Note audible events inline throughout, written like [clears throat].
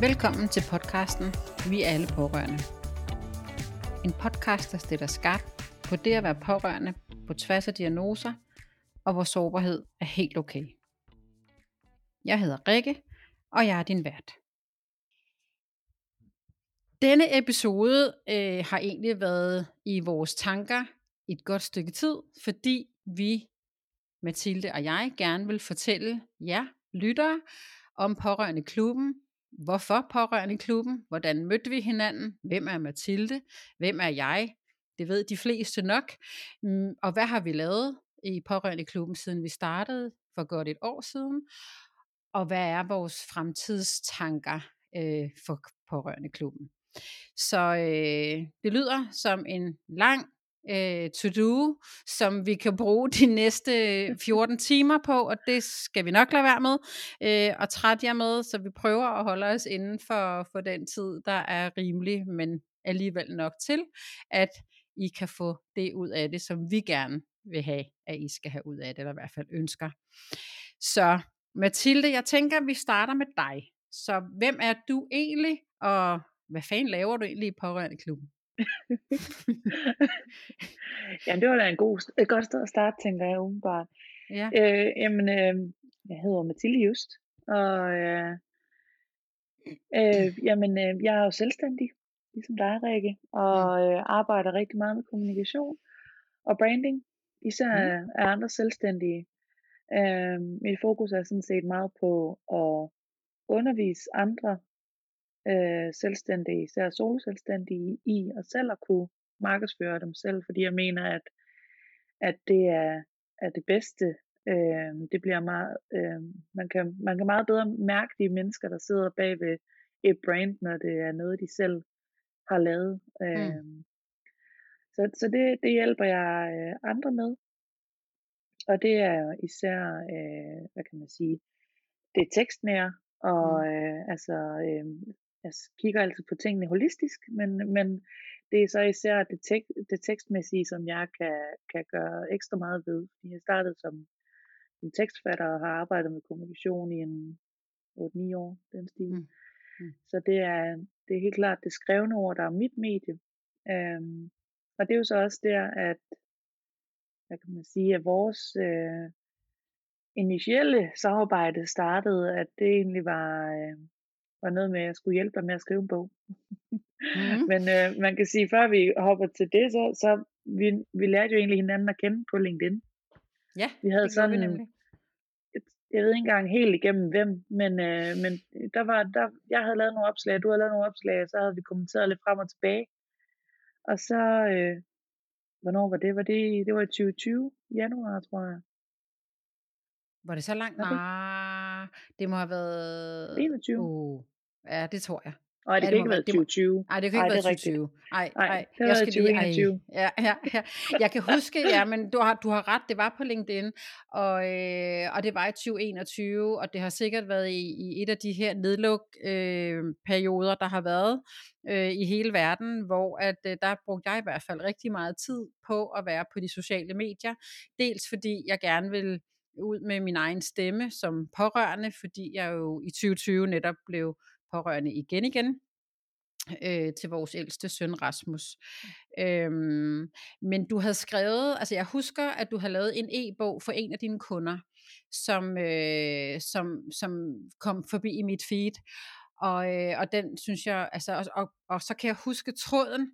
Velkommen til podcasten Vi er alle pårørende. En podcast, der stiller skarpt på det at være pårørende på tværs af diagnoser, og hvor sårbarhed er helt okay. Jeg hedder Rikke, og jeg er din vært. Denne episode øh, har egentlig været i vores tanker et godt stykke tid, fordi vi, Mathilde og jeg, gerne vil fortælle jer lyttere om pårørende klubben, hvorfor pårørende i klubben, hvordan mødte vi hinanden, hvem er Mathilde, hvem er jeg, det ved de fleste nok, mm, og hvad har vi lavet i pårørende klubben, siden vi startede for godt et år siden, og hvad er vores fremtidstanker øh, for pårørende klubben. Så øh, det lyder som en lang øh, to-do, som vi kan bruge de næste 14 timer på, og det skal vi nok lade være med øh, og træt jer med, så vi prøver at holde os inden for, for den tid, der er rimelig, men alligevel nok til, at I kan få det ud af det, som vi gerne vil have, at I skal have ud af det, eller i hvert fald ønsker. Så Mathilde, jeg tænker, at vi starter med dig. Så hvem er du egentlig, og hvad fanden laver du egentlig i Pårørende Klubben? Ja, det var da en god, et godt sted at starte, tænker jeg umiddelbart. Ja. Øh, jamen, øh, jeg hedder Mathilde Just, og øh, øh, jamen, øh, jeg er jo selvstændig, ligesom dig, Rikke, og øh, arbejder rigtig meget med kommunikation og branding, især mm. af andre selvstændige. Øh, mit fokus er sådan set meget på at undervise andre øh, selvstændige, især soloselvstændige, i og selv at kunne markedsføre dem selv, fordi jeg mener, at, at det er, er det bedste. Øh, det bliver meget, øh, man, kan, man kan meget bedre mærke de mennesker, der sidder bag ved et brand, når det er noget, de selv har lavet. Øh, mm. Så, så det, det hjælper jeg øh, andre med. Og det er især, øh, hvad kan man sige, det er tekstnære, og mm. øh, altså øh, jeg kigger altid på tingene holistisk, men, men det er så især det, tek, det tekstmæssige, som jeg kan, kan gøre ekstra meget ved. Jeg startede som, som tekstfatter og har arbejdet med kommunikation i en 8-9 år, den stil. Mm. Mm. Så det er, det er helt klart det skrevne ord, der er mit medie. Um, og det er jo så også der, at hvad kan man sige, at vores øh, initielle samarbejde startede, at det egentlig var, øh, var noget med, at jeg skulle hjælpe dig med at skrive en bog. Mm. [laughs] Men øh, man kan sige, før vi hopper til det, så, så vi, vi lærte jo egentlig hinanden at kende på LinkedIn. Ja, vi havde sådan, vi nemlig. Jeg ved ikke engang helt igennem hvem, men, øh, men der var, der, jeg havde lavet nogle opslag, du havde lavet nogle opslag, og så havde vi kommenteret lidt frem og tilbage. Og så, øh, hvornår var det? Var det, det var i 2020, januar, tror jeg. Var det så langt? Nej, det må have været... 21. Uh, ja, det tror jeg. Nej, det, kan ikke være 2020. Nej, det kan ikke være 2020. Nej, nej. Jeg skal lige, ej, [laughs] ja, ja, ja. Jeg kan huske, ja, men du har, du har ret, det var på LinkedIn, og, øh, og det var i 2021, og det har sikkert været i, i et af de her nedluk-perioder, øh, der har været øh, i hele verden, hvor at øh, der brugte jeg i hvert fald rigtig meget tid på at være på de sociale medier. Dels fordi jeg gerne vil ud med min egen stemme som pårørende, fordi jeg jo i 2020 netop blev pårørende igen igen øh, til vores ældste søn Rasmus. Øhm, men du havde skrevet, altså jeg husker, at du havde lavet en e-bog for en af dine kunder, som, øh, som, som kom forbi i mit feed, og, øh, og den synes jeg, altså, og, og, og så kan jeg huske tråden,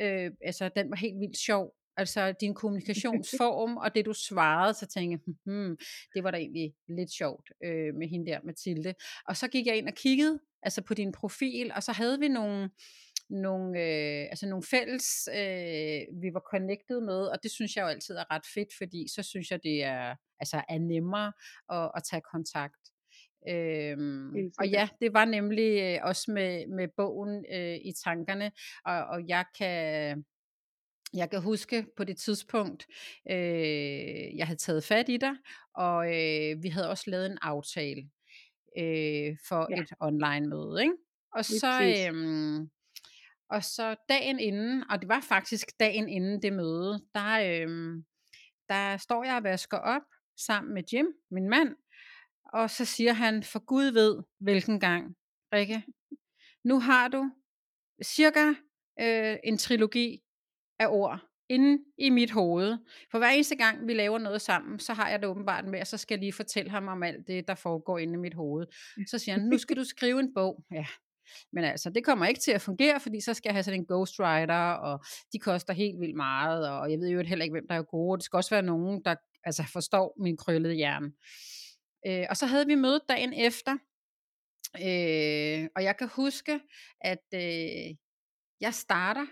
øh, altså den var helt vildt sjov, Altså din [laughs] kommunikationsform og det du svarede, så tænkte jeg, hmm, det var da egentlig lidt sjovt øh, med hende der, Mathilde. Og så gik jeg ind og kiggede altså på din profil, og så havde vi nogle, nogle, øh, altså nogle fælles, øh, vi var connected med, og det synes jeg jo altid er ret fedt, fordi så synes jeg, det er, altså er nemmere at, at tage kontakt. Øhm, og ja, det var nemlig øh, også med, med bogen øh, i tankerne, og, og jeg kan jeg kan huske på det tidspunkt, øh, jeg havde taget fat i dig, og øh, vi havde også lavet en aftale øh, for ja. et online møde, ikke? Og så, øh, og så dagen inden, og det var faktisk dagen inden det møde, der, øh, der står jeg og vasker op sammen med Jim, min mand, og så siger han, for Gud ved, hvilken gang, Rikke, nu har du cirka øh, en trilogi af ord inde i mit hoved. For hver eneste gang, vi laver noget sammen, så har jeg det åbenbart med, og så skal jeg lige fortælle ham om alt det, der foregår inde i mit hoved. Så siger han, nu skal du skrive en bog. Ja, men altså, det kommer ikke til at fungere, fordi så skal jeg have sådan en ghostwriter, og de koster helt vildt meget, og jeg ved jo heller ikke, hvem der er gode. Det skal også være nogen, der altså, forstår min krøllede hjerne. Øh, og så havde vi mødet dagen efter, øh, og jeg kan huske, at øh, jeg starter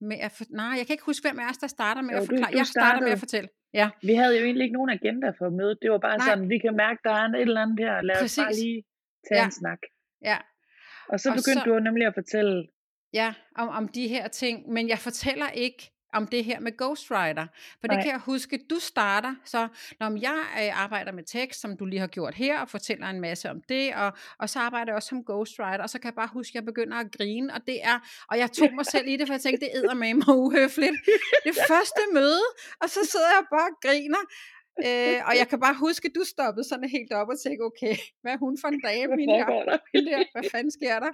med at for... Nej, jeg kan ikke huske, hvem af os, der starter med jo, at forklare. Du, du jeg starter startede. med at fortælle. Ja. Vi havde jo egentlig ikke nogen agenda for mødet. Det var bare Nej. sådan, vi kan mærke, der er et eller andet her. Lad Præcis. os bare lige tage ja. en snak. Ja, og så begyndte og så, du nemlig at fortælle. Ja, om, om de her ting, men jeg fortæller ikke om det her med ghostwriter. For det Nej. kan jeg huske, du starter, så når jeg øh, arbejder med tekst, som du lige har gjort her, og fortæller en masse om det, og, og så arbejder jeg også som ghostwriter, og så kan jeg bare huske, at jeg begynder at grine, og det er, og jeg tog mig selv i det, for jeg tænkte, det æder med mig uhøfligt. Det første møde, og så sidder jeg bare og griner, øh, og jeg kan bare huske, at du stoppede sådan helt op og tænkte, okay, hvad er hun for en dame? Hvad, der? hvad fanden sker der?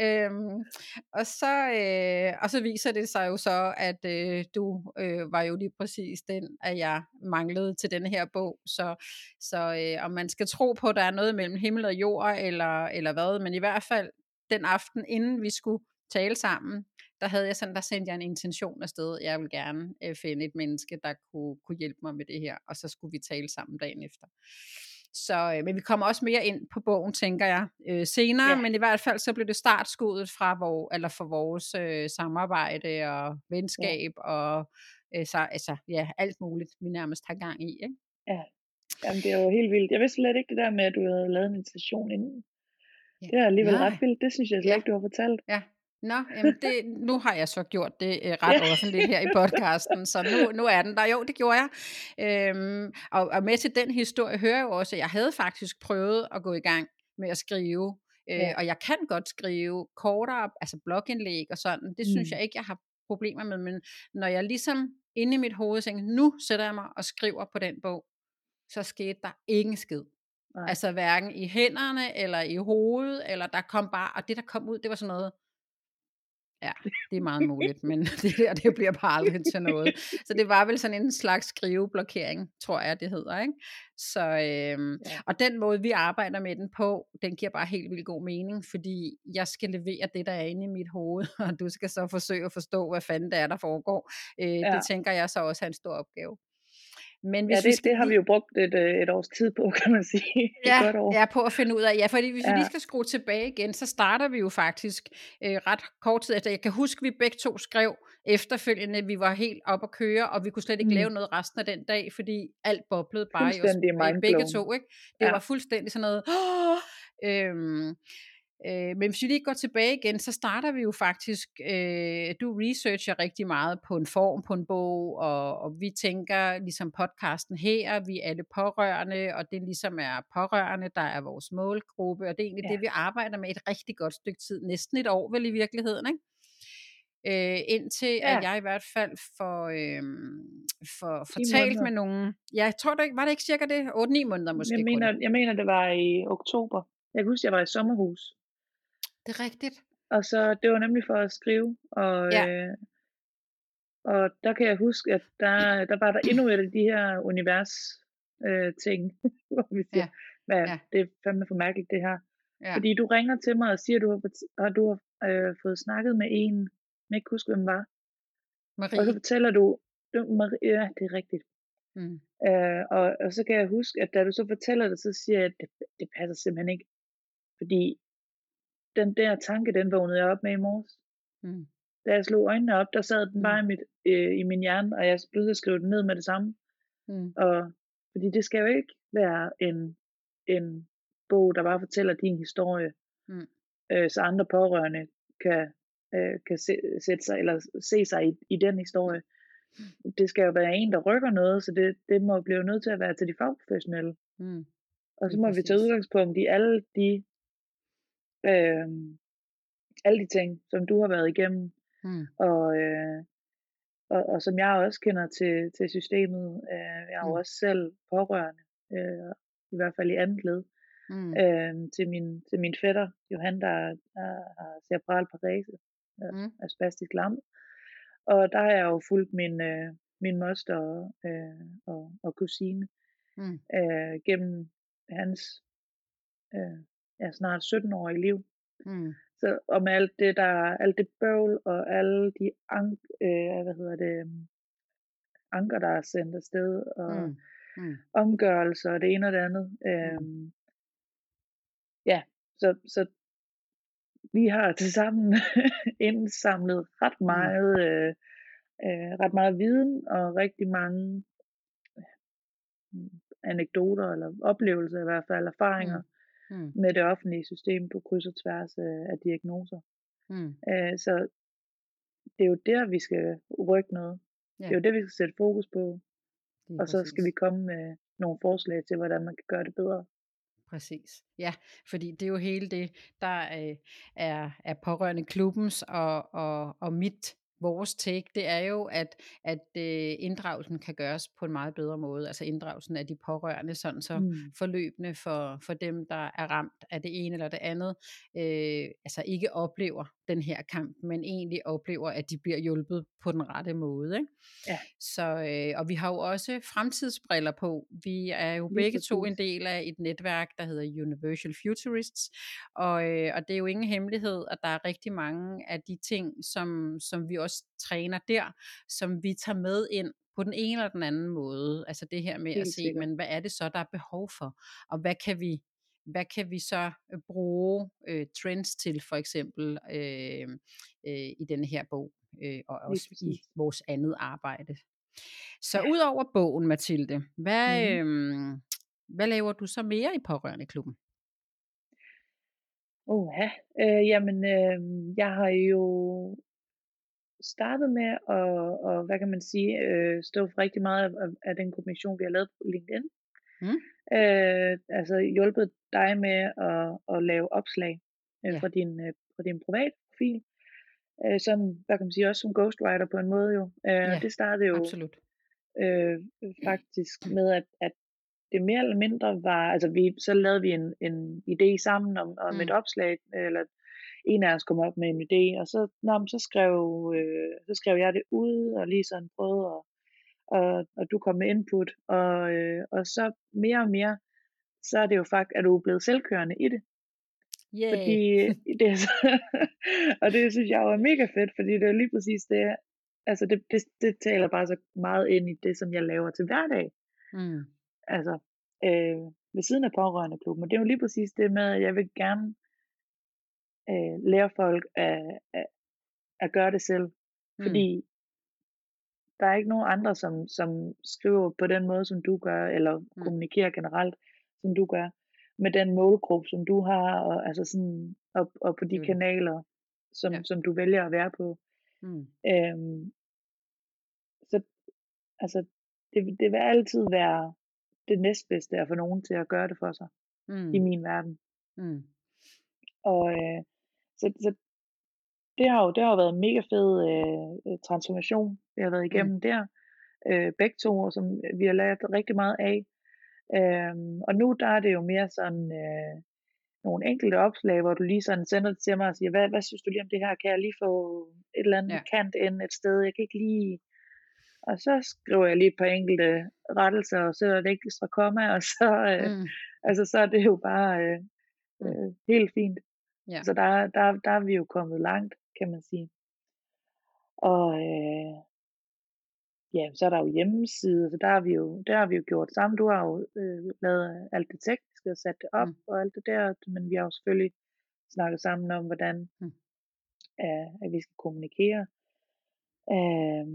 Øhm, og, så, øh, og så viser det sig jo så, at øh, du øh, var jo lige præcis den, at jeg manglede til den her bog. Så, så øh, om man skal tro på, at der er noget mellem himmel og jord, eller, eller hvad, men i hvert fald den aften, inden vi skulle tale sammen, der havde jeg sådan, der sendte jeg en intention afsted. Jeg vil gerne øh, finde et menneske, der kunne, kunne hjælpe mig med det her, og så skulle vi tale sammen dagen efter. Så, øh, men vi kommer også mere ind på bogen, tænker jeg, øh, senere, ja. men i hvert fald så blev det startskuddet fra vor, eller for vores øh, samarbejde og venskab ja. og øh, så, altså, ja, alt muligt, vi nærmest har gang i. Ikke? Ja, Jamen, det er jo helt vildt. Jeg vidste slet ikke det der med, at du havde lavet en intention inden. Ja. Det er alligevel Nej. ret vildt. Det synes jeg slet ja. ikke, du har fortalt. Ja, Nå, jamen det, nu har jeg så gjort det øh, ret offentligt her i podcasten, så nu, nu er den der. Jo, det gjorde jeg. Øhm, og, og med til den historie hører jeg jo også, at jeg havde faktisk prøvet at gå i gang med at skrive, øh, ja. og jeg kan godt skrive kortere, altså blogindlæg og sådan. Det synes mm. jeg ikke, jeg har problemer med, men når jeg ligesom inde i mit hoved tænkte, nu sætter jeg mig og skriver på den bog, så skete der ingen skid. Nej. Altså hverken i hænderne eller i hovedet, eller der kom bare, og det der kom ud, det var sådan noget, Ja, det er meget [laughs] muligt, men [laughs] det der, det bliver bare aldrig til noget. Så det var vel sådan en slags skriveblokering, tror jeg, det hedder. Ikke? Så, øhm, ja. Og den måde, vi arbejder med den på, den giver bare helt vildt god mening, fordi jeg skal levere det, der er inde i mit hoved, [laughs] og du skal så forsøge at forstå, hvad fanden det er, der foregår. Øh, ja. Det tænker jeg så også er en stor opgave. Men hvis ja, det, vi skal... det har vi jo brugt et, øh, et års tid på, [laughs] kan man sige. Ja, et år. ja, på at finde ud af. Ja, fordi hvis ja. vi lige skal skrue tilbage igen, så starter vi jo faktisk øh, ret kort tid efter. Jeg kan huske, at vi begge to skrev efterfølgende, vi var helt op at køre, og vi kunne slet ikke mm. lave noget resten af den dag, fordi alt boblede bare i os begge to. Ikke? Det ja. var fuldstændig sådan noget... Oh, øhm, Øh, men hvis vi lige går tilbage igen, så starter vi jo faktisk, øh, du researcher rigtig meget på en form på en bog, og, og vi tænker ligesom podcasten her, vi er alle pårørende, og det ligesom er pårørende, der er vores målgruppe, og det er egentlig ja. det, vi arbejder med et rigtig godt stykke tid, næsten et år vel i virkeligheden, ikke? Øh, indtil ja. at jeg i hvert fald får, øh, for, fortalt med nogen. Ja, jeg tror det ikke, var det ikke cirka det? 8-9 måneder måske? Jeg mener, jeg mener, det var i oktober. Jeg kan huske, jeg var i sommerhus. Det er rigtigt. Og så, det var nemlig for at skrive, og, ja. øh, og der kan jeg huske, at der, der var der endnu et af de her univers øh, ting, [laughs] hvor vi siger, ja. hvad, ja. det er fandme for mærkeligt det her. Ja. Fordi du ringer til mig og siger, at du har, at du har øh, fået snakket med en, jeg ikke huske, hvem var. Marie. Og så fortæller du, du Marie, ja, det er rigtigt. Mm. Øh, og, og så kan jeg huske, at da du så fortæller det, så siger jeg, at det, det passer simpelthen ikke. Fordi den der tanke, den vågnede jeg op med i morges. Mm. Da jeg slog øjnene op, der sad den mm. bare i, mit, øh, i min hjerne, og jeg at skrive den ned med det samme. Mm. Og, fordi det skal jo ikke være en, en bog, der bare fortæller din historie, mm. øh, så andre pårørende kan, øh, kan se, sætte sig, eller se sig i, i den historie. Mm. Det skal jo være en, der rykker noget, så det, det må blive nødt til at være til de fagprofessionelle. Mm. Og så må vi tage udgangspunkt i alle de Øh, alle de ting, som du har været igennem, mm. og, øh, og, og som jeg også kender til, til systemet. Øh, jeg er jo mm. også selv pårørende, øh, i hvert fald i andet led. mm. øh, til, min, til min fætter, Johan, der, har cerebral parese, mm. er spastisk lam. Og der har jeg jo fulgt min, øh, min moster og, øh, og, og kusine mm. øh, gennem hans øh, ja, snart 17 år i liv. Mm. Så om alt det der, alt det bøvl og alle de ank, øh, hvad hedder det, øhm, anker, der er sendt afsted, og mm. Mm. omgørelser og det ene og det andet. Øh, mm. Ja, så, så vi har [laughs] til sammen indsamlet ret mm. meget, øh, øh, ret meget viden og rigtig mange øh, anekdoter eller oplevelser i hvert fald, erfaringer. Mm mm. med det offentlige system på kryds og tværs af diagnoser. Mm. Øh, så det er jo der, vi skal rykke noget. Ja. Det er jo det, vi skal sætte fokus på. Og så skal vi komme med nogle forslag til, hvordan man kan gøre det bedre. Præcis. Ja, fordi det er jo hele det, der øh, er, er pårørende klubbens og, og, og mit vores take, det er jo, at, at øh, inddragelsen kan gøres på en meget bedre måde. Altså inddragelsen af de pårørende, sådan så mm. forløbende for, for dem, der er ramt af det ene eller det andet, øh, altså ikke oplever den her kamp, men egentlig oplever, at de bliver hjulpet på den rette måde. Ikke? Ja. Så, øh, og vi har jo også fremtidsbriller på. Vi er jo begge to en del af et netværk, der hedder Universal Futurists, og, øh, og det er jo ingen hemmelighed, at der er rigtig mange af de ting, som, som vi også træner der, som vi tager med ind på den ene eller den anden måde. Altså det her med Helt at se, men hvad er det så, der er behov for? Og hvad kan vi hvad kan vi så øh, bruge øh, trends til for eksempel øh, øh, i denne her bog øh, og også i vores andet arbejde. Så ja. ud over bogen, Mathilde, hvad, mm. øh, hvad laver du så mere i Pårørende Klubben? Oh, ja. øh, jamen, øh, jeg har jo startet med at, og, hvad kan man sige, øh, stå for rigtig meget af, af den kommission, vi har lavet på LinkedIn. Mm. Øh, altså hjulpet dig med at, at lave opslag øh, ja. fra, din, øh, fra din private profil. Øh, som, hvad kan man sige, også som ghostwriter på en måde jo. Øh, ja, det startede jo absolut. Øh, faktisk med, at, at det mere eller mindre var, altså vi, så lavede vi en, en idé sammen om, om mm. et opslag, eller en af os kom op med en idé, og så, nå, så, skrev, øh, så skrev jeg det ud, og lige sådan prøvede at og, og du kom med input, og, øh, og så mere og mere, så er det jo faktisk, at du er blevet selvkørende i det. Yeah. Fordi det er så, [laughs] og det synes jeg jo er mega fedt, fordi det er lige præcis det, altså det, det, det taler bare så meget ind i det, som jeg laver til hverdag. Mm. Altså, øh, ved siden af pårørende klubben. Og det er jo lige præcis det med, at jeg vil gerne øh, lære folk at, at, at gøre det selv. Mm. Fordi der er ikke nogen andre, som, som skriver på den måde, som du gør, eller mm. kommunikerer generelt, som du gør, med den målgruppe, som du har, og, altså sådan, og, og på de mm. kanaler, som, ja. som du vælger at være på. Mm. Øhm, så altså, det, det vil altid være det næstbedste at få nogen til at gøre det for sig, mm. i min verden. Mm. Og øh, så, så det har jo, det har jo været en mega fed øh, transformation, vi har været mm. igennem mm. der, øh, begge to, som vi har lært rigtig meget af. Øhm, og nu der er det jo mere sådan øh, nogle enkelte opslag, hvor du lige sådan sender det til mig og siger, hvad, hvad synes du lige om det her? Kan jeg lige få et eller andet ja. kant ind et sted? Jeg kan ikke lige... Og så skriver jeg lige et par enkelte rettelser, og så er det ekstra komma, og så, øh, mm. altså, så er det jo bare øh, mm. øh, helt fint. Ja. Så der, der, der er vi jo kommet langt, kan man sige. Og øh, ja, så er der jo hjemmeside, så der har vi jo, der har vi jo gjort sammen. Du har jo øh, lavet alt det tekniske og sat det op mm. og alt det der, men vi har jo selvfølgelig snakket sammen om, hvordan mm. øh, at vi skal kommunikere. Øh,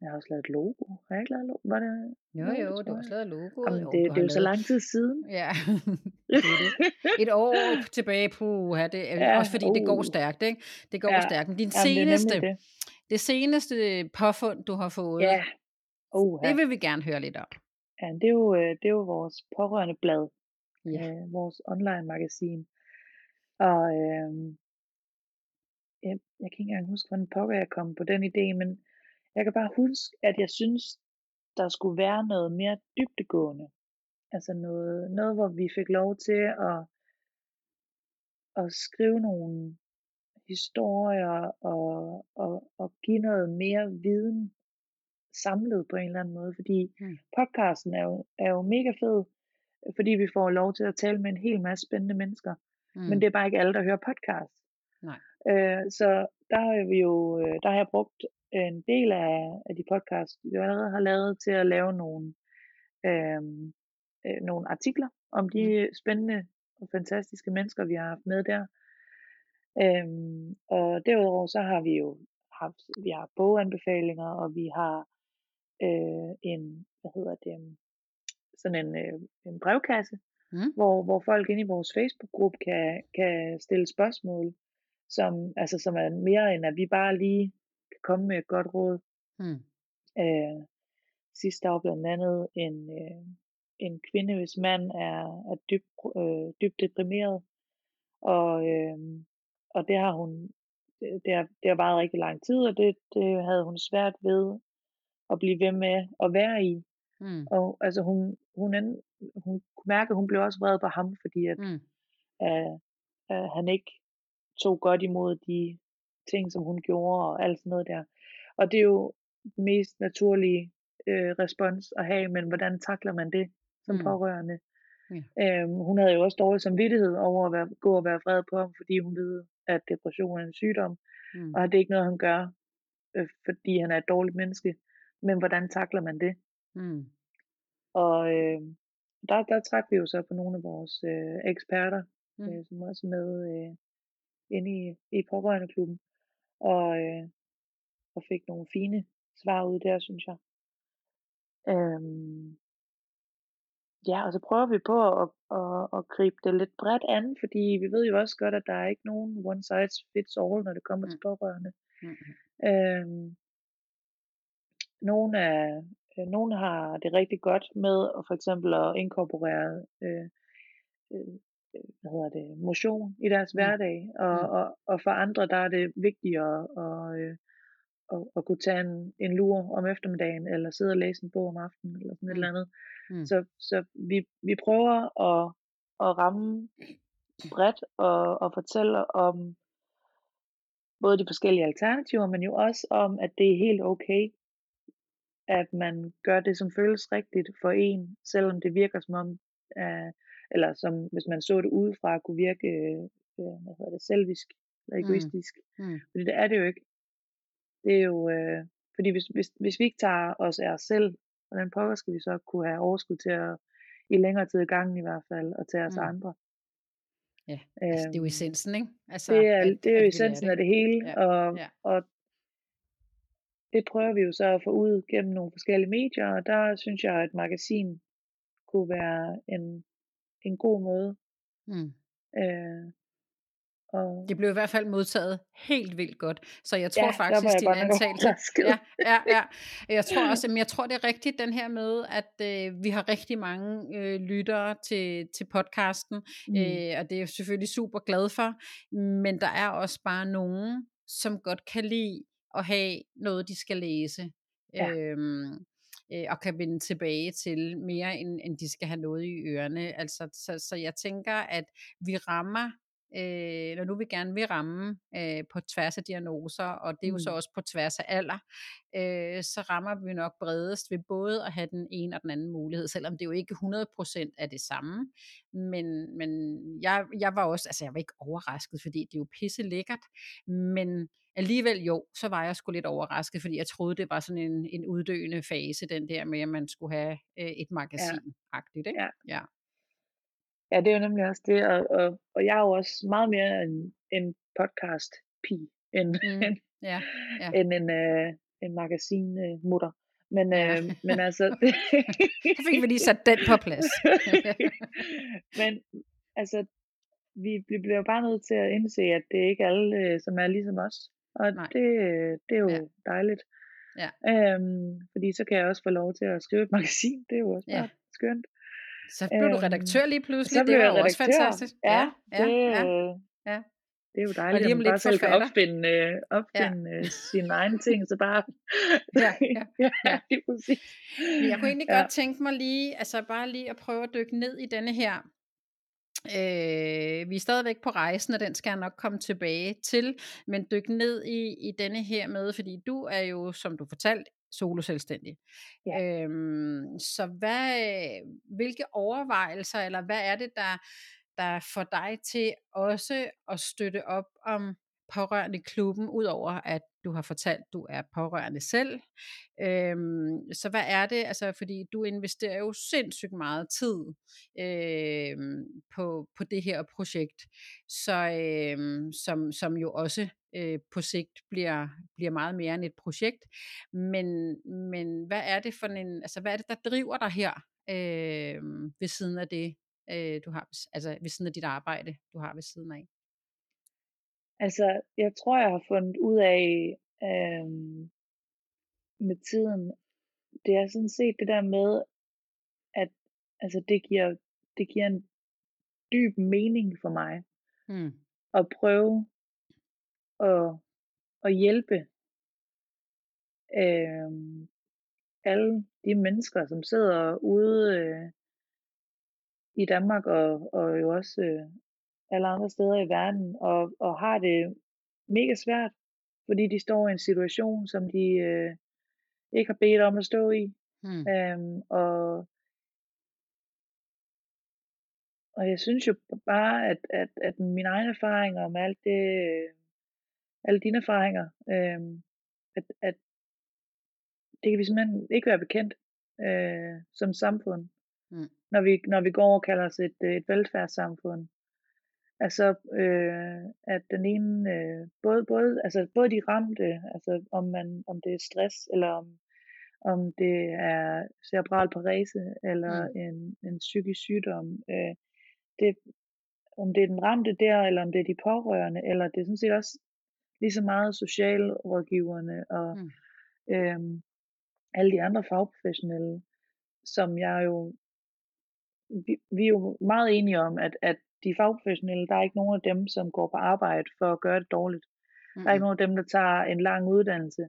jeg har også lavet et logo. Har jeg ikke lavet logo? Var det? Jo, jo, jo du har også lavet logo. Jamen, det, det er jo så lang tid siden. [laughs] Ja, [laughs] det det. Et år tilbage på, ja, det er ja, også fordi uh. det går uh. stærkt, ikke? Det går ja. stærkt. Men din Jamen, seneste, det, det seneste påfund, du har fået, ja. uh, det vil vi gerne høre lidt om. Ja, det er jo, øh, det er jo vores pårørende blad. Ja. Øh, vores online magasin. Og øh, jeg, jeg kan ikke engang huske, hvordan pokker jeg kom på den idé, men jeg kan bare huske, at jeg synes, der skulle være noget mere dybtegående altså noget, noget, hvor vi fik lov til at, at skrive nogle historier og, og, og give noget mere viden samlet på en eller anden måde, fordi mm. podcasten er jo, er jo mega fed, fordi vi får lov til at tale med en hel masse spændende mennesker, mm. men det er bare ikke alle, der hører podcast. Nej. Øh, så der har vi jo, øh, der har jeg brugt en del af, af de podcasts, vi allerede har lavet til at lave nogle, øh, øh, nogle artikler om de mm. spændende og fantastiske mennesker, vi har haft med der. Øhm, og derudover så har vi jo haft, vi har boganbefalinger, og vi har øh, en, hvad hedder det, sådan en, øh, en brevkasse, mm. hvor, hvor folk inde i vores Facebook-gruppe kan, kan stille spørgsmål, som, altså, som er mere end at vi bare lige komme med et godt råd. Mm. Øh, sidst der var blandt andet en, øh, en kvinde, hvis mand er, er dybt, øh, dybt deprimeret, og, øh, og det har hun det har, det har varet rigtig lang tid, og det, det havde hun svært ved at blive ved med at være i. Mm. Og altså hun, hun, hun, hun kunne mærke, at hun blev også vred på ham, fordi at, mm. at, at han ikke tog godt imod de ting, som hun gjorde, og alt sådan noget der. Og det er jo den mest naturlige øh, respons at have, men hvordan takler man det som mm. pårørende? Ja. Øhm, hun havde jo også dårlig samvittighed over at være, gå og være vred på ham, fordi hun ved, at depression er en sygdom, mm. og det er ikke noget, han gør, øh, fordi han er et dårligt menneske. Men hvordan takler man det? Mm. Og øh, der, der trak vi jo så på nogle af vores øh, eksperter, mm. øh, som også med øh, inde i, i pårørendeklubben, og, øh, og fik nogle fine svar ud der, synes jeg. Øhm, ja, og så prøver vi på at, at, at gribe det lidt bredt an, fordi vi ved jo også godt, at der er ikke nogen one size fits all, når det kommer mm. til pårørende. Mm. Øhm, nogle, af, øh, nogle har det rigtig godt med at for eksempel at inkorporere øh, øh, hvad hedder det, motion i deres hverdag, og, og, og for andre der er det vigtigere at, øh, at, at kunne tage en, en lur om eftermiddagen, eller sidde og læse en bog om aftenen, eller sådan et eller andet. Mm. Så, så vi, vi prøver at, at ramme bredt og, og fortælle om både de forskellige alternativer, men jo også om, at det er helt okay, at man gør det, som føles rigtigt for en, selvom det virker som om, uh, eller som hvis man så det udefra, kunne virke uh, hvad hedder det, selvisk eller mm. egoistisk. Mm. Mm. Fordi det er det jo ikke. Det er jo, uh, fordi hvis, hvis, hvis vi ikke tager os af os selv, hvordan pokker skal vi så kunne have overskud til at i længere tid i gangen i hvert fald, og tage os mm. andre. Ja, altså det er jo øhm, essensen, ikke? Altså, det er, at, det er jo essensen af det hele, ja. Og, ja. og det prøver vi jo så at få ud gennem nogle forskellige medier, og der synes jeg, at magasin kunne være en, en god måde. Mm. Øh, og... Det blev i hvert fald modtaget helt vildt godt. Så jeg tror ja, faktisk, din antagelse... [laughs] Ja, ja, ja. Jeg tror også, men jeg tror, det er rigtigt, den her med, at øh, vi har rigtig mange øh, lyttere til, til podcasten, mm. øh, og det er jeg selvfølgelig super glad for. Men der er også bare nogen, som godt kan lide at have noget, de skal læse. Ja. Øhm, øh, og kan vende tilbage til mere, end, end de skal have noget i ørerne. Altså, så, så jeg tænker, at vi rammer øh, når nu vi gerne vil ramme øh, på tværs af diagnoser, og det er jo mm. så også på tværs af alder, øh, så rammer vi nok bredest ved både at have den ene og den anden mulighed, selvom det jo ikke 100% er det samme. Men, men jeg, jeg var også, altså jeg var ikke overrasket, fordi det er jo pisse lækkert, men alligevel jo, så var jeg sgu lidt overrasket, fordi jeg troede, det var sådan en, en uddøende fase, den der med, at man skulle have øh, et magasin-agtigt. Ikke? Ja. ja. Ja, det er jo nemlig også det, og, og, og jeg er jo også meget mere en, en podcast-pige, end, [laughs] mm. end, ja, ja. end en, uh, en magasin-mutter. Men, øh, men altså... [laughs] Så fik vi lige sat den på plads. [laughs] men altså, vi, vi bliver bare nødt til at indse, at det er ikke alle, øh, som er ligesom os. Og det, det er jo ja. dejligt. Ja. Øhm, fordi så kan jeg også få lov til at skrive et magasin. Det er jo også bare ja. skønt. Så blev du redaktør lige pludselig, det var jo også fantastisk. Ja, ja, det, ja, ja. ja. det er jo dejligt, at man bare selv kan opfinde, øh, opfinde ja. øh, sine egne [laughs] ting, så bare... ja, ja, [laughs] ja. ja, det er præcis. Jeg kunne egentlig ja. godt tænke mig lige, altså bare lige at prøve at dykke ned i denne her Øh, vi er stadigvæk på rejsen, og den skal jeg nok komme tilbage til, men dyk ned i, i denne her med, fordi du er jo, som du fortalte, solo selvstændig. Ja. Øhm, så hvad, hvilke overvejelser, eller hvad er det, der, der får dig til også at støtte op om pårørende klubben, udover at du har fortalt, du er pårørende selv. Øhm, så hvad er det? Altså, fordi du investerer jo sindssygt meget tid øhm, på, på det her projekt, så, øhm, som, som jo også øh, på sigt bliver, bliver meget mere end et projekt. Men, men hvad er det for en, altså hvad er det, der driver dig her øh, ved siden af det, øh, du har, altså ved siden af dit arbejde, du har ved siden af? Altså, jeg tror, jeg har fundet ud af øhm, med tiden, det er sådan set det der med, at altså, det, giver, det giver en dyb mening for mig mm. at prøve at, at hjælpe øhm, alle de mennesker, som sidder ude øh, i Danmark og, og jo også øh, alle andre steder i verden, og, og har det mega svært, fordi de står i en situation, som de øh, ikke har bedt om at stå i. Hmm. Øhm, og, og jeg synes jo bare, at, at, at mine egne erfaringer med alt det, øh, alle dine erfaringer, øh, at, at det kan vi simpelthen ikke være bekendt øh, som samfund, mm. når, vi, når vi går og kalder os et, et velfærdssamfund. Altså, øh, at den ene, øh, både, både, altså, både de ramte, altså om, man, om det er stress, eller om, om det er cerebral parese, eller mm. en, en psykisk sygdom, øh, det, om det er den ramte der, eller om det er de pårørende, eller det er sådan set også lige så meget socialrådgiverne og mm. øh, alle de andre fagprofessionelle, som jeg jo, vi, vi er jo meget enige om, at, at de fagprofessionelle, der er ikke nogen af dem, som går på arbejde for at gøre det dårligt. Mm. Der er ikke nogen af dem, der tager en lang uddannelse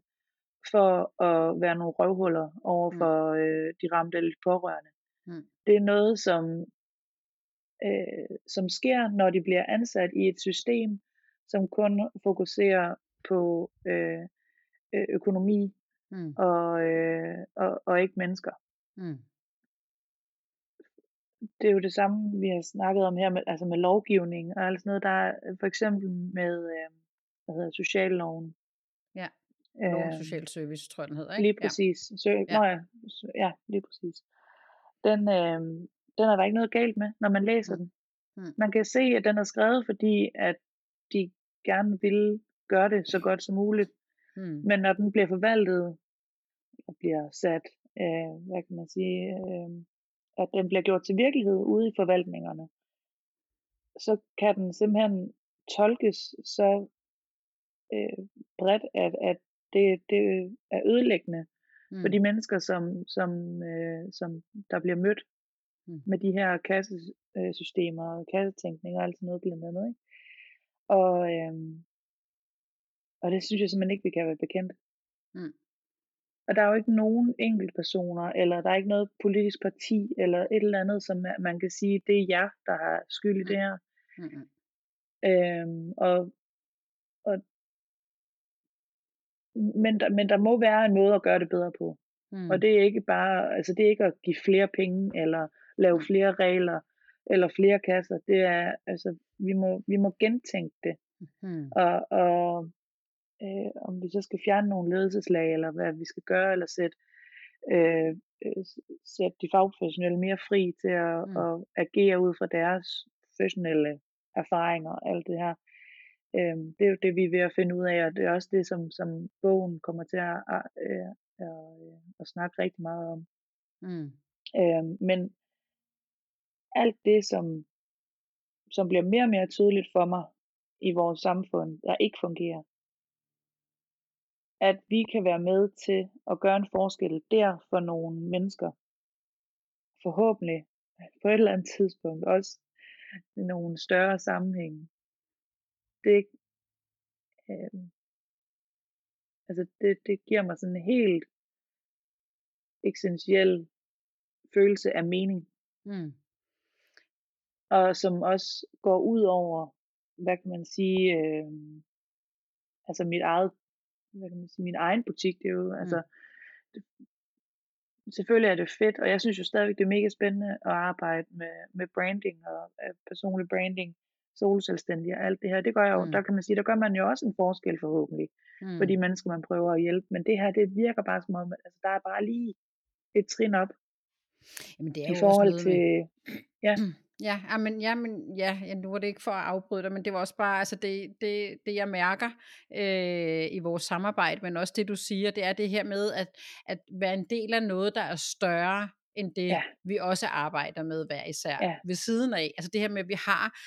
for at være nogle røvhuller over for mm. øh, de ramte eller de pårørende. Mm. Det er noget, som, øh, som sker, når de bliver ansat i et system, som kun fokuserer på øh, øh økonomi mm. og, øh, og, og ikke mennesker. Mm det er jo det samme, vi har snakket om her, med, altså med lovgivning og alt sådan noget. Der er for eksempel med, øh, hvad hedder socialloven. Ja, lov om øh, social service, tror jeg den hedder, ikke? Lige præcis. Ja. Sø- ja. Nå, ja. ja, lige præcis. Den, øh, den er der ikke noget galt med, når man læser mm. den. Mm. Man kan se, at den er skrevet, fordi at de gerne vil gøre det så godt som muligt. Mm. Men når den bliver forvaltet, og bliver sat, øh, hvad kan man sige, øh, at den bliver gjort til virkelighed ude i forvaltningerne, så kan den simpelthen tolkes så øh, bredt, at, at det, det er ødelæggende mm. for de mennesker, som, som, øh, som der bliver mødt mm. med de her kassesystemer og kassetænkning og alt sådan noget blandt andet. Ikke? Og, øh, og det synes jeg simpelthen ikke, vi kan være bekendt. Mm. Og der er jo ikke nogen enkeltpersoner, eller der er ikke noget politisk parti, eller et eller andet, som man kan sige, det er jer, der har skyld i det her. Mm-hmm. Øhm, og, og, men, der, men der må være en måde at gøre det bedre på. Mm. Og det er ikke bare, altså det er ikke at give flere penge, eller lave flere regler, eller flere kasser. Det er, altså, vi må, vi må gentænke det. Mm. Og, og øh, om vi så skal fjerne nogle ledelseslag, eller hvad vi skal gøre, eller sætte, øh, øh, sætte de fagprofessionelle mere fri til at, mm. at agere ud fra deres professionelle erfaringer og alt det her. Øh, det er jo det, vi er ved at finde ud af, og det er også det, som, som bogen kommer til at, at, at, at, at snakke rigtig meget om. Mm. Øh, men alt det, som, som bliver mere og mere tydeligt for mig i vores samfund, der ikke fungerer, at vi kan være med til at gøre en forskel der for nogle mennesker. Forhåbentlig på et eller andet tidspunkt også i nogle større sammenhænge. det, øh, altså det, det giver mig sådan en helt essentiel følelse af mening. Mm. Og som også går ud over, hvad kan man sige, øh, altså mit eget, hvad kan man sige, min egen butik, det er jo, mm. altså, det, selvfølgelig er det fedt, og jeg synes jo stadigvæk, det er mega spændende at arbejde med, med branding og uh, personlig branding, soloselvstændig og alt det her. Det gør jeg jo, mm. der kan man sige, der gør man jo også en forskel forhåbentlig, mm. for de mennesker, man prøver at hjælpe. Men det her, det virker bare som om, altså der er bare lige et trin op. Jamen det er i jo forhold også til, med... ja. [clears throat] [clears throat] Ja, men, ja, men, ja, ja, nu var det ikke for at afbryde dig, men det var også bare, altså det, det, det jeg mærker øh, i vores samarbejde, men også det du siger, det er det her med at, at være en del af noget, der er større end det, ja. vi også arbejder med hver især ja. ved siden af. Altså det her med, at vi har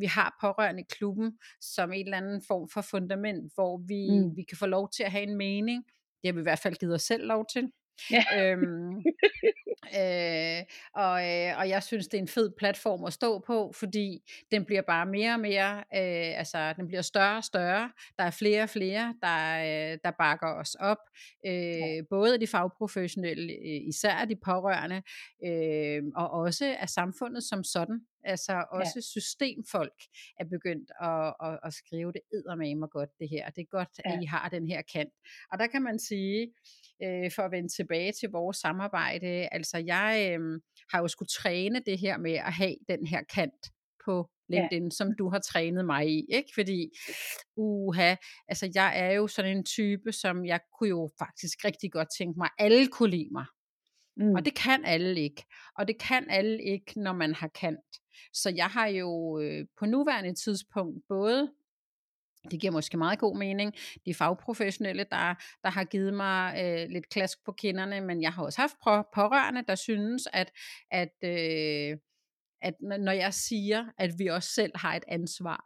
vi har pårørende i klubben som en eller anden form for fundament, hvor vi, mm. vi kan få lov til at have en mening. Det har vi i hvert fald givet os selv lov til. Ja. øhm, [laughs] øh, og, øh, og jeg synes, det er en fed platform at stå på, fordi den bliver bare mere og mere, øh, altså den bliver større og større. Der er flere og flere, der, øh, der bakker os op. Øh, ja. Både de fagprofessionelle, øh, især de pårørende, øh, og også af samfundet som sådan. Altså også ja. systemfolk er begyndt at, at, at skrive det mig godt det her. Det er godt, ja. at I har den her kant. Og der kan man sige, øh, for at vende tilbage til vores samarbejde, altså jeg øh, har jo skulle træne det her med at have den her kant på LinkedIn, ja. som du har trænet mig i, ikke? Fordi, uha, altså jeg er jo sådan en type, som jeg kunne jo faktisk rigtig godt tænke mig, alle kunne lide mig. Mm. Og det kan alle ikke. Og det kan alle ikke, når man har kant. Så jeg har jo øh, på nuværende tidspunkt både det giver måske meget god mening. De fagprofessionelle, der, der har givet mig øh, lidt klask på kinderne, men jeg har også haft pårørende, der synes, at, at, øh, at når jeg siger, at vi også selv har et ansvar,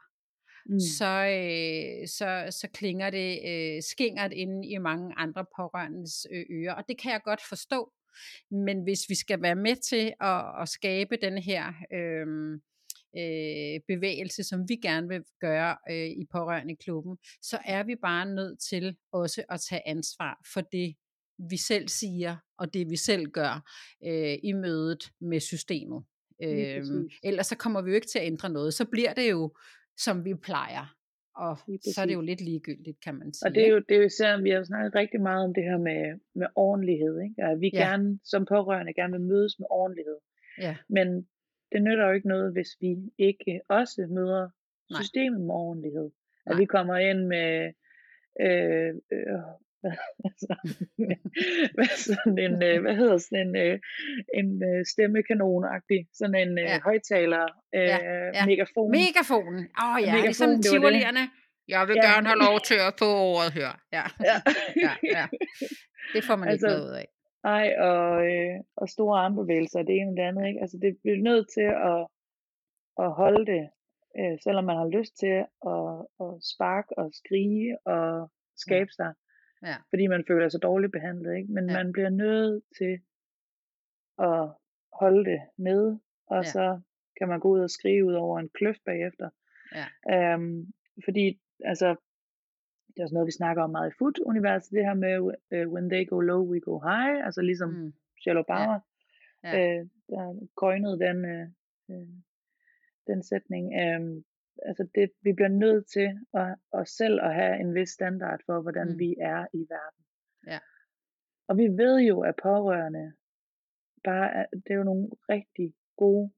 mm. så, øh, så, så klinger det øh, skingert inde i mange andre pårørendes øh, ører, og det kan jeg godt forstå. Men hvis vi skal være med til at, at skabe den her øh, øh, bevægelse, som vi gerne vil gøre øh, i pårørende klubben, så er vi bare nødt til også at tage ansvar for det, vi selv siger, og det vi selv gør øh, i mødet med systemet. Øh, ellers så kommer vi jo ikke til at ændre noget. Så bliver det jo, som vi plejer. Og så er det jo lidt ligegyldigt, kan man sige. Og det er jo, det er jo især, vi har snakket rigtig meget om det her med, med ordentlighed. Ikke? At vi ja. gerne, som pårørende, gerne vil mødes med ordentlighed. Ja. Men det nytter jo ikke noget, hvis vi ikke også møder Nej. systemet med ordentlighed. At vi kommer ind med øh, øh, hvad, altså, med sådan en, øh, hvad hedder sådan en, øh, en øh, stemmekanon-agtig, sådan en ja. højtaler, ja, ja. megafon. Megafonen, åh oh, ja, megafon, ligesom tivolierne. Jeg vil ja. gerne have lov til at få ordet her. Ja. Ja. ja, ja. Det får man altså, ikke noget ud af. Nej, og, øh, og store armbevægelser, det ene og det andet, ikke? Altså det bliver nødt til at, at holde det, øh, selvom man har lyst til at, at sparke og skrige og skabe sig. Ja. Fordi man føler sig dårligt behandlet, ikke? Men ja. man bliver nødt til at holde det nede, og ja. så kan man gå ud og skrive ud over en kløft bagefter. Ja. Øhm, fordi altså det er også noget, vi snakker om meget i food-universet, det her med, uh, when they go low, we go high, altså ligesom mm. Michelle Obama, ja. Ja. Øh, der coinede den, øh, øh, den sætning. Øh, altså det, vi bliver nødt til at, at selv at have en vis standard for, hvordan mm. vi er i verden. Ja. Og vi ved jo, at pårørende bare, det er jo nogle rigtig gode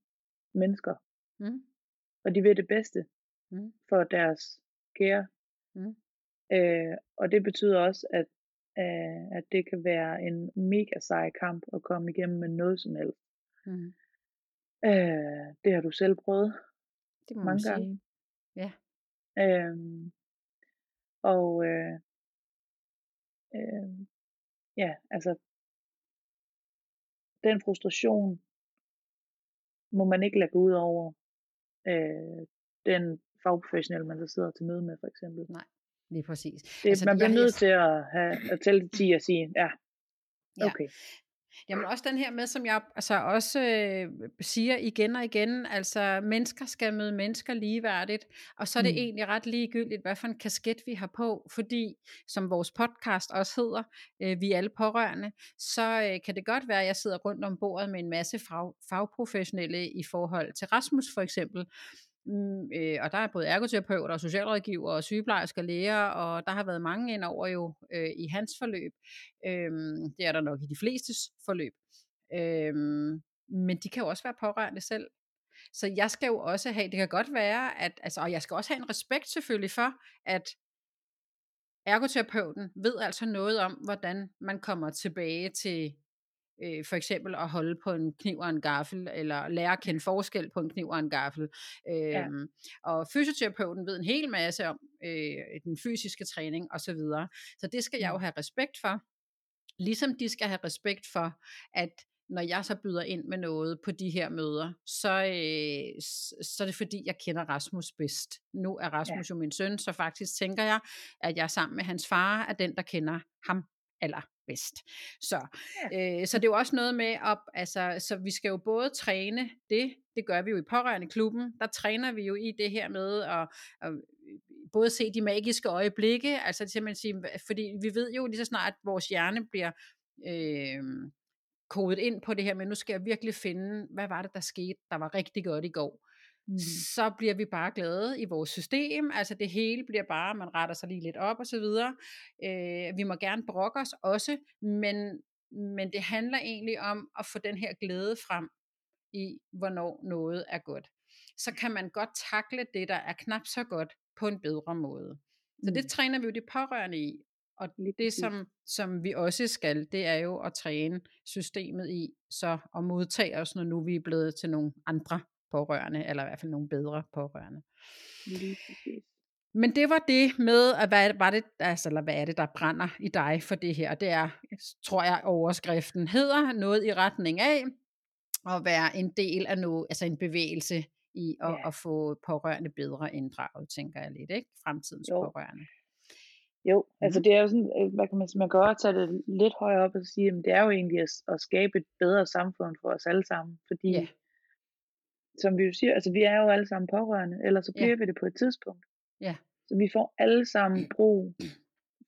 mennesker. Mm. Og de vil det bedste mm. for deres kære. Mm. Øh, og det betyder også, at, øh, at det kan være en mega sej kamp at komme igennem med noget som helst. Mm. Øh, det har du selv prøvet det må mange gange. Sige. Ja. Øhm, og øh, øh, ja, altså den frustration må man ikke lade gå ud over øh, den fagprofessionelle, man så sidder til møde med, for eksempel. Nej. Lige præcis. Det, altså, man bliver nødt til at, have, at tælle til 10 og sige, ja, okay. Ja. Jamen også den her med, som jeg altså også øh, siger igen og igen, altså mennesker skal møde mennesker ligeværdigt, og så er det mm. egentlig ret ligegyldigt, hvad for en kasket vi har på, fordi som vores podcast også hedder, øh, vi er alle pårørende, så øh, kan det godt være, at jeg sidder rundt om bordet med en masse fag, fagprofessionelle i forhold til Rasmus for eksempel, Mm, øh, og der er både ergoterapeuter, og socialrådgiver, og sygeplejersker, læger, og der har været mange ind over jo øh, i hans forløb. Øh, det er der nok i de flestes forløb. Øh, men de kan jo også være pårørende selv. Så jeg skal jo også have, det kan godt være, at, altså, og jeg skal også have en respekt selvfølgelig for, at ergoterapeuten ved altså noget om, hvordan man kommer tilbage til øh, for eksempel at holde på en kniv og en gaffel, eller lære at kende forskel på en kniv og en gaffel. Øh, ja. Øhm, og fysioterapeuten ved en hel masse om øh, den fysiske træning osv. Så, videre. så det skal jeg jo mm. have respekt for. Ligesom de skal have respekt for, at når jeg så byder ind med noget på de her møder, så, øh, så er det fordi, jeg kender Rasmus bedst. Nu er Rasmus ja. jo min søn, så faktisk tænker jeg, at jeg sammen med hans far er den, der kender ham aller bedst. Så, ja. øh, så det er jo også noget med, op, altså, så vi skal jo både træne det, det gør vi jo i pårørende klubben, der træner vi jo i det her med at, at både se de magiske øjeblikke, altså simpelthen sige, fordi vi ved jo lige så snart, at vores hjerne bliver øh, kodet ind på det her, men nu skal jeg virkelig finde, hvad var det, der skete, der var rigtig godt i går. Mm. så bliver vi bare glade i vores system, altså det hele bliver bare, man retter sig lige lidt op og så videre. Øh, vi må gerne brokke os også, men, men det handler egentlig om at få den her glæde frem i, hvornår noget er godt. Så kan man godt takle det, der er knap så godt, på en bedre måde. Så det mm. træner vi jo de pårørende i, og det som, som vi også skal, det er jo at træne systemet i, så at modtage os, når nu vi er blevet til nogle andre pårørende, eller i hvert fald nogle bedre pårørende. Lige præcis. Men det var det med, at hvad var det, altså, eller hvad er det, der brænder i dig for det her? Det er, tror jeg, overskriften hedder noget i retning af at være en del af noget, altså en bevægelse i at, ja. at få pårørende bedre inddraget, tænker jeg lidt, ikke? Fremtidens jo. pårørende. Jo, mm. altså det er jo sådan, øh, hvad kan man sige, man kan godt tage det lidt højere op og sige, at det er jo egentlig at, at skabe et bedre samfund for os alle sammen, fordi ja som vi jo siger, altså vi er jo alle sammen pårørende, ellers så bliver ja. vi det på et tidspunkt. Ja. Så vi får alle sammen brug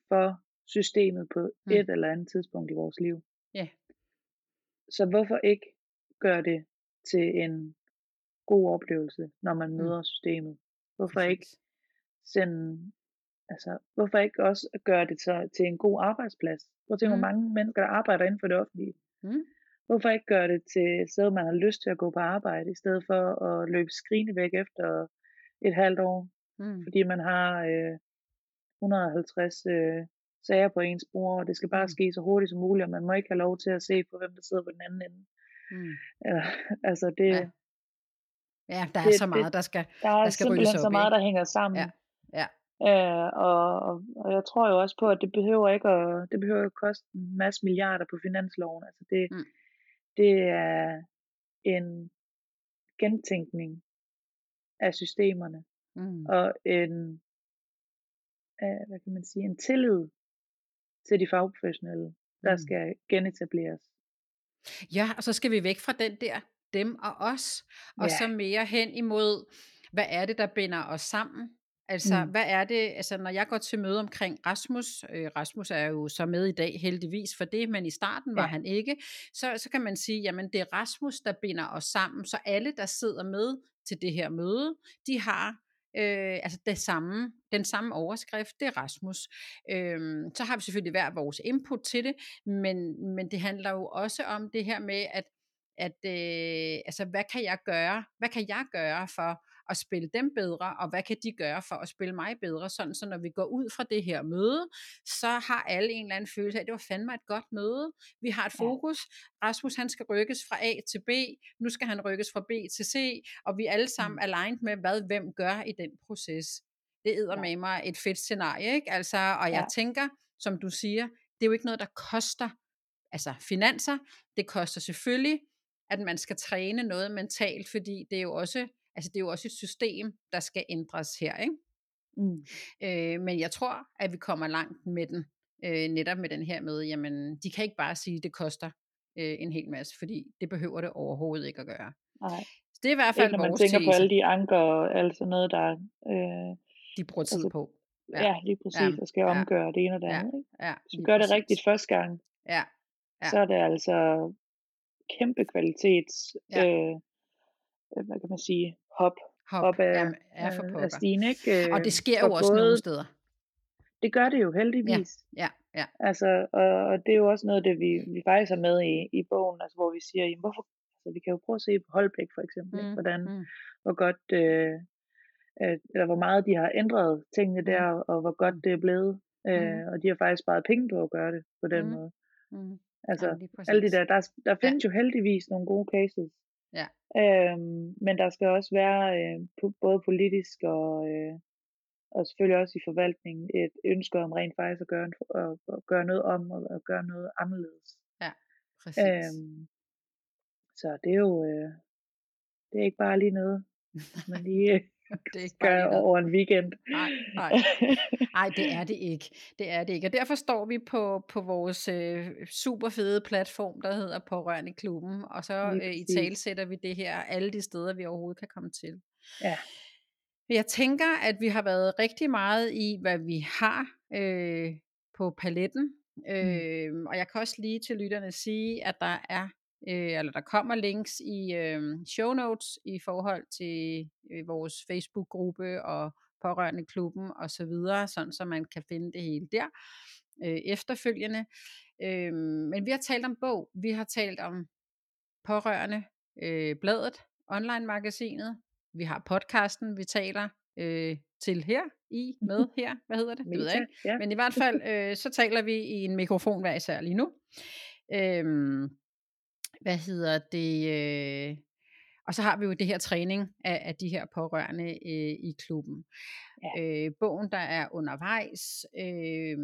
for systemet på mm. et eller andet tidspunkt i vores liv. Ja. Så hvorfor ikke gøre det til en god oplevelse, når man mm. møder mm. systemet? Hvorfor Præcis. ikke sende, altså, hvorfor ikke også gøre det til, til en god arbejdsplads? Prøv at tænke, mm. hvor mange mennesker, der arbejder inden for det offentlige. Mm. Hvorfor ikke gøre det til et sted, man har lyst til at gå på arbejde, i stedet for at løbe skrigende væk efter et halvt år, mm. fordi man har øh, 150 øh, sager på ens bord, og det skal bare mm. ske så hurtigt som muligt, og man må ikke have lov til at se på, hvem der sidder på den anden ende. Mm. Ja, [laughs] altså det, ja. ja, der er det, så meget, der skal Der er der skal simpelthen så meget, der hænger sammen. Ja. Ja. Øh, og, og, og jeg tror jo også på, at det behøver ikke at, det behøver ikke at koste en masse milliarder på finansloven. Altså det, mm det er en gentænkning af systemerne mm. og en uh, hvad kan man sige en tillid til de fagprofessionelle der mm. skal genetableres. Ja, og så skal vi væk fra den der dem og os, og ja. så mere hen imod, hvad er det, der binder os sammen? Altså, mm. hvad er det, altså når jeg går til møde omkring Rasmus, øh, Rasmus er jo så med i dag heldigvis for det, men i starten var ja. han ikke, så, så kan man sige, jamen det er Rasmus, der binder os sammen, så alle, der sidder med til det her møde, de har øh, altså det samme, den samme overskrift, det er Rasmus. Øh, så har vi selvfølgelig hver vores input til det, men, men det handler jo også om det her med, at, at øh, altså, hvad kan jeg gøre, hvad kan jeg gøre for at spille dem bedre, og hvad kan de gøre for at spille mig bedre, sådan så når vi går ud fra det her møde, så har alle en eller anden følelse af, at det var fandme et godt møde, vi har et fokus, Rasmus han skal rykkes fra A til B, nu skal han rykkes fra B til C, og vi er alle sammen mm. aligned med, hvad hvem gør i den proces. Det æder med mig et fedt scenarie, ikke? Altså, og jeg ja. tænker, som du siger, det er jo ikke noget, der koster altså finanser, det koster selvfølgelig, at man skal træne noget mentalt, fordi det er jo også Altså det er jo også et system, der skal ændres her, ikke? Mm. Øh, men jeg tror, at vi kommer langt med den, øh, netop med den her med, jamen de kan ikke bare sige, at det koster øh, en hel masse, fordi det behøver det overhovedet ikke at gøre. Nej. Så det er i hvert fald ikke, når man vores tænker tese. på alle de anker og alt sådan noget, der... Øh, de bruger tid altså, på. Ja, ja lige præcis, ja, og skal ja, omgøre det ene og det ja, andet. Ikke? Ja, Hvis du gør det rigtigt første gang, ja, ja. så er det altså kæmpe kvalitets, ja. øh, hvad kan man sige, hop, hop, hop af, Jamen, er for af stigen. Ikke? Og det sker jo også både, nogle steder. Det gør det jo heldigvis. Ja, ja, ja. Altså, og, og det er jo også noget det, vi, vi faktisk har med i, i bogen, altså, hvor vi siger, jamen, hvorfor, altså, vi kan jo prøve at se på Holbæk for eksempel, mm, hvordan, mm. hvor godt, øh, øh, eller hvor meget de har ændret tingene Mm. der, og hvor godt det er blevet, øh, og de har faktisk sparet penge på at gøre det på den Mm. måde. Mm. Altså, Jamen, alle de der, der, der findes jo heldigvis nogle gode cases, Ja. øhm, men der skal også være øh, både politisk og, øh, og selvfølgelig også i forvaltningen et ønske om rent faktisk at gøre, en, at, at gøre noget om og at gøre noget anderledes. Præcis. Øhm, så det er jo øh, det er ikke bare lige noget, man lige øh, [laughs] det er ikke bare gør over en weekend. Nej, nej. Nej, det er det ikke. Det er det ikke. Og derfor står vi på, på vores øh, super fede platform, der hedder Pårørende Klubben, og så øh, i tale sætter vi det her alle de steder, vi overhovedet kan komme til. Ja. Jeg tænker, at vi har været rigtig meget i, hvad vi har øh, på paletten. Øh, og jeg kan også lige til lytterne sige, at der er øh, eller der kommer links i øh, show notes i forhold til øh, vores Facebook-gruppe og pårørende klubben og så videre, sådan så man kan finde det hele der øh, efterfølgende. Øh, men vi har talt om bog, vi har talt om pårørende, øh, bladet, online-magasinet, vi har podcasten, vi taler øh, til her, i, med [laughs] her, hvad hedder det? Det ved jeg ikke. Ja. Men i hvert fald, øh, så taler vi i en mikrofon hver især lige nu. Øhm, hvad hedder det? Øh, og så har vi jo det her træning af, af de her pårørende øh, i klubben. Ja. Øh, bogen, der er undervejs. Øh,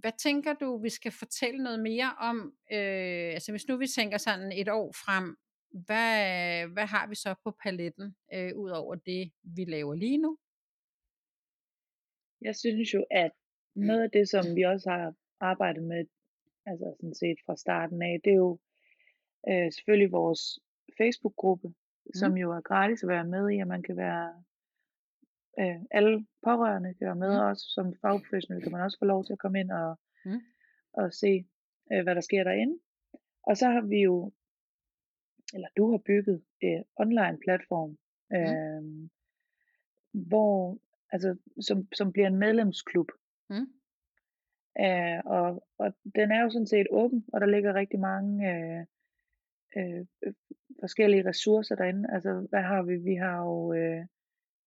hvad tænker du, vi skal fortælle noget mere om? Øh, altså hvis nu vi tænker sådan et år frem, hvad, hvad har vi så på paletten, øh, ud over det, vi laver lige nu? Jeg synes jo, at noget af det, som vi også har arbejdet med, altså sådan set fra starten af, det er jo øh, selvfølgelig vores Facebook-gruppe, mm. som jo er gratis at være med i, og man kan være, øh, alle pårørende kan være med mm. også, som fagprofessionel kan man også få lov til at komme ind og, mm. og se, øh, hvad der sker derinde. Og så har vi jo, eller du har bygget en online platform, øh, mm. hvor, altså, som, som bliver en medlemsklub. Mm. Øh, og, og den er jo sådan set åben, og der ligger rigtig mange øh, øh, forskellige ressourcer derinde. Altså, hvad har vi? Vi har jo øh,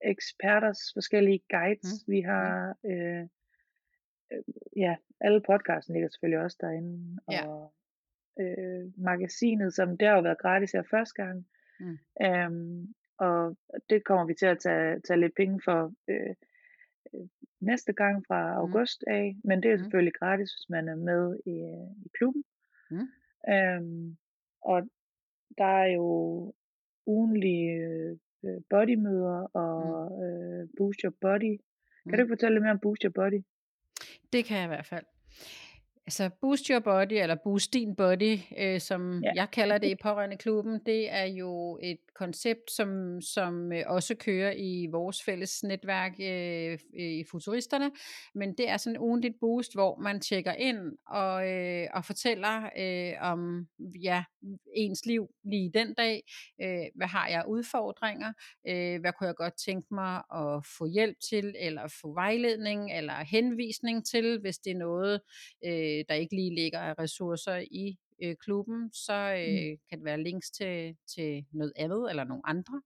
eksperters forskellige guides. Mm. Vi har, øh, øh, ja, alle podcasten ligger selvfølgelig også derinde. Ja. Og øh, magasinet, som det har været gratis her første gang. Mm. Øhm, og det kommer vi til at tage, tage lidt penge for øh, øh, næste gang fra august af, men det er Mm. selvfølgelig gratis, hvis man er med i, i klubben. Mm. Øhm, og der er jo ugenlige øh, bodymøder og Mm. øh, Boost Your Body. Kan Mm. du ikke fortælle lidt mere om Boost Your Body? Det kan jeg i hvert fald. Altså Boost Your Body, eller Boost Din Body, øh, som Ja. jeg kalder det i pårørende klubben, det er jo et koncept, som, som øh, også kører i vores fælles netværk øh, i Futuristerne, men det er sådan en ugentligt boost, hvor man tjekker ind og, øh, og fortæller øh, om ja, ens liv lige den dag. Øh, hvad har jeg udfordringer? Øh, hvad kunne jeg godt tænke mig at få hjælp til, eller få vejledning, eller henvisning til, hvis det er noget, øh, der ikke lige ligger af ressourcer i øh, klubben, så øh, Mm. kan det være links til, til noget andet eller nogle andre.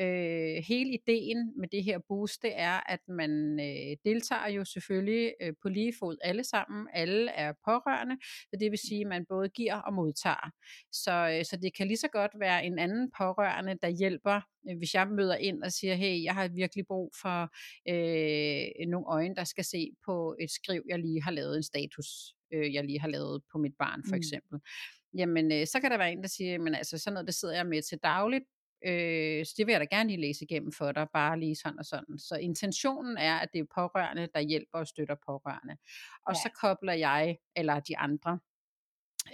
Øh, hele ideen med det her boost, det er, at man øh, deltager jo selvfølgelig øh, på lige fod alle sammen. Alle er pårørende, så det vil sige, at man både giver og modtager. Så, øh, så det kan lige så godt være en anden pårørende, der hjælper, øh, hvis jeg møder ind og siger, hey, jeg har virkelig brug for øh, nogle øjne, der skal se på et skriv, jeg lige har lavet en status, øh, jeg lige har lavet på mit barn for Mm. eksempel. Jamen, øh, så kan der være en, der siger, men altså sådan noget, det sidder jeg med til dagligt, øh, så det vil jeg da gerne lige læse igennem for dig, bare lige sådan og sådan. Så intentionen er, at det er pårørende, der hjælper og støtter pårørende. Og Ja. så kobler jeg, eller de andre,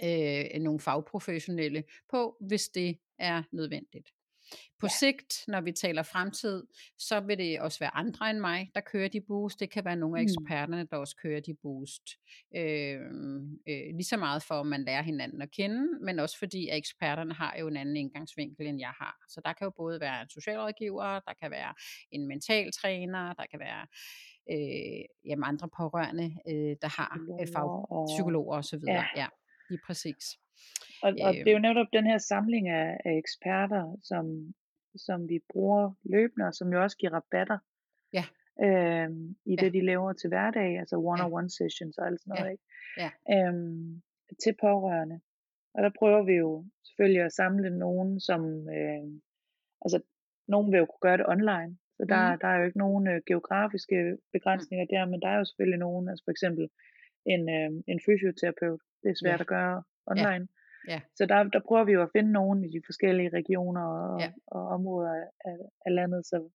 øh, nogle fagprofessionelle på, hvis det er nødvendigt. På ja. sigt, når vi taler fremtid, så vil det også være andre end mig, der kører de boost. Det kan være nogle af mm. eksperterne, der også kører de boost. Øh, øh, lige så meget for, at man lærer hinanden at kende, men også fordi, at eksperterne har jo en anden indgangsvinkel, end jeg har. Så der kan jo både være en socialrådgiver, der kan være en mentaltræner, der kan være øh, jamen andre pårørende, øh, der har øh, fagpsykologer og så videre. Ja. ja, lige præcis. Og, og det er jo netop den her samling af, af eksperter, som, som vi bruger løbende, og som jo også giver rabatter. Ja. Øhm, i ja. det, de laver til hverdag, altså one-on-one ja. sessions og alt sådan noget, ja. ikke? Ja. Øhm, til pårørende. Og der prøver vi jo selvfølgelig at samle nogen, som, øh, altså, nogen vil jo kunne gøre det online, så der, mm. der er jo ikke nogen øh, geografiske begrænsninger mm. der, men der er jo selvfølgelig nogen, altså for eksempel en, øh, en fysioterapeut, det er svært ja. at gøre online. Ja. Ja. Så der, der prøver vi jo at finde nogen i de forskellige regioner og, ja. og områder af, af landet, så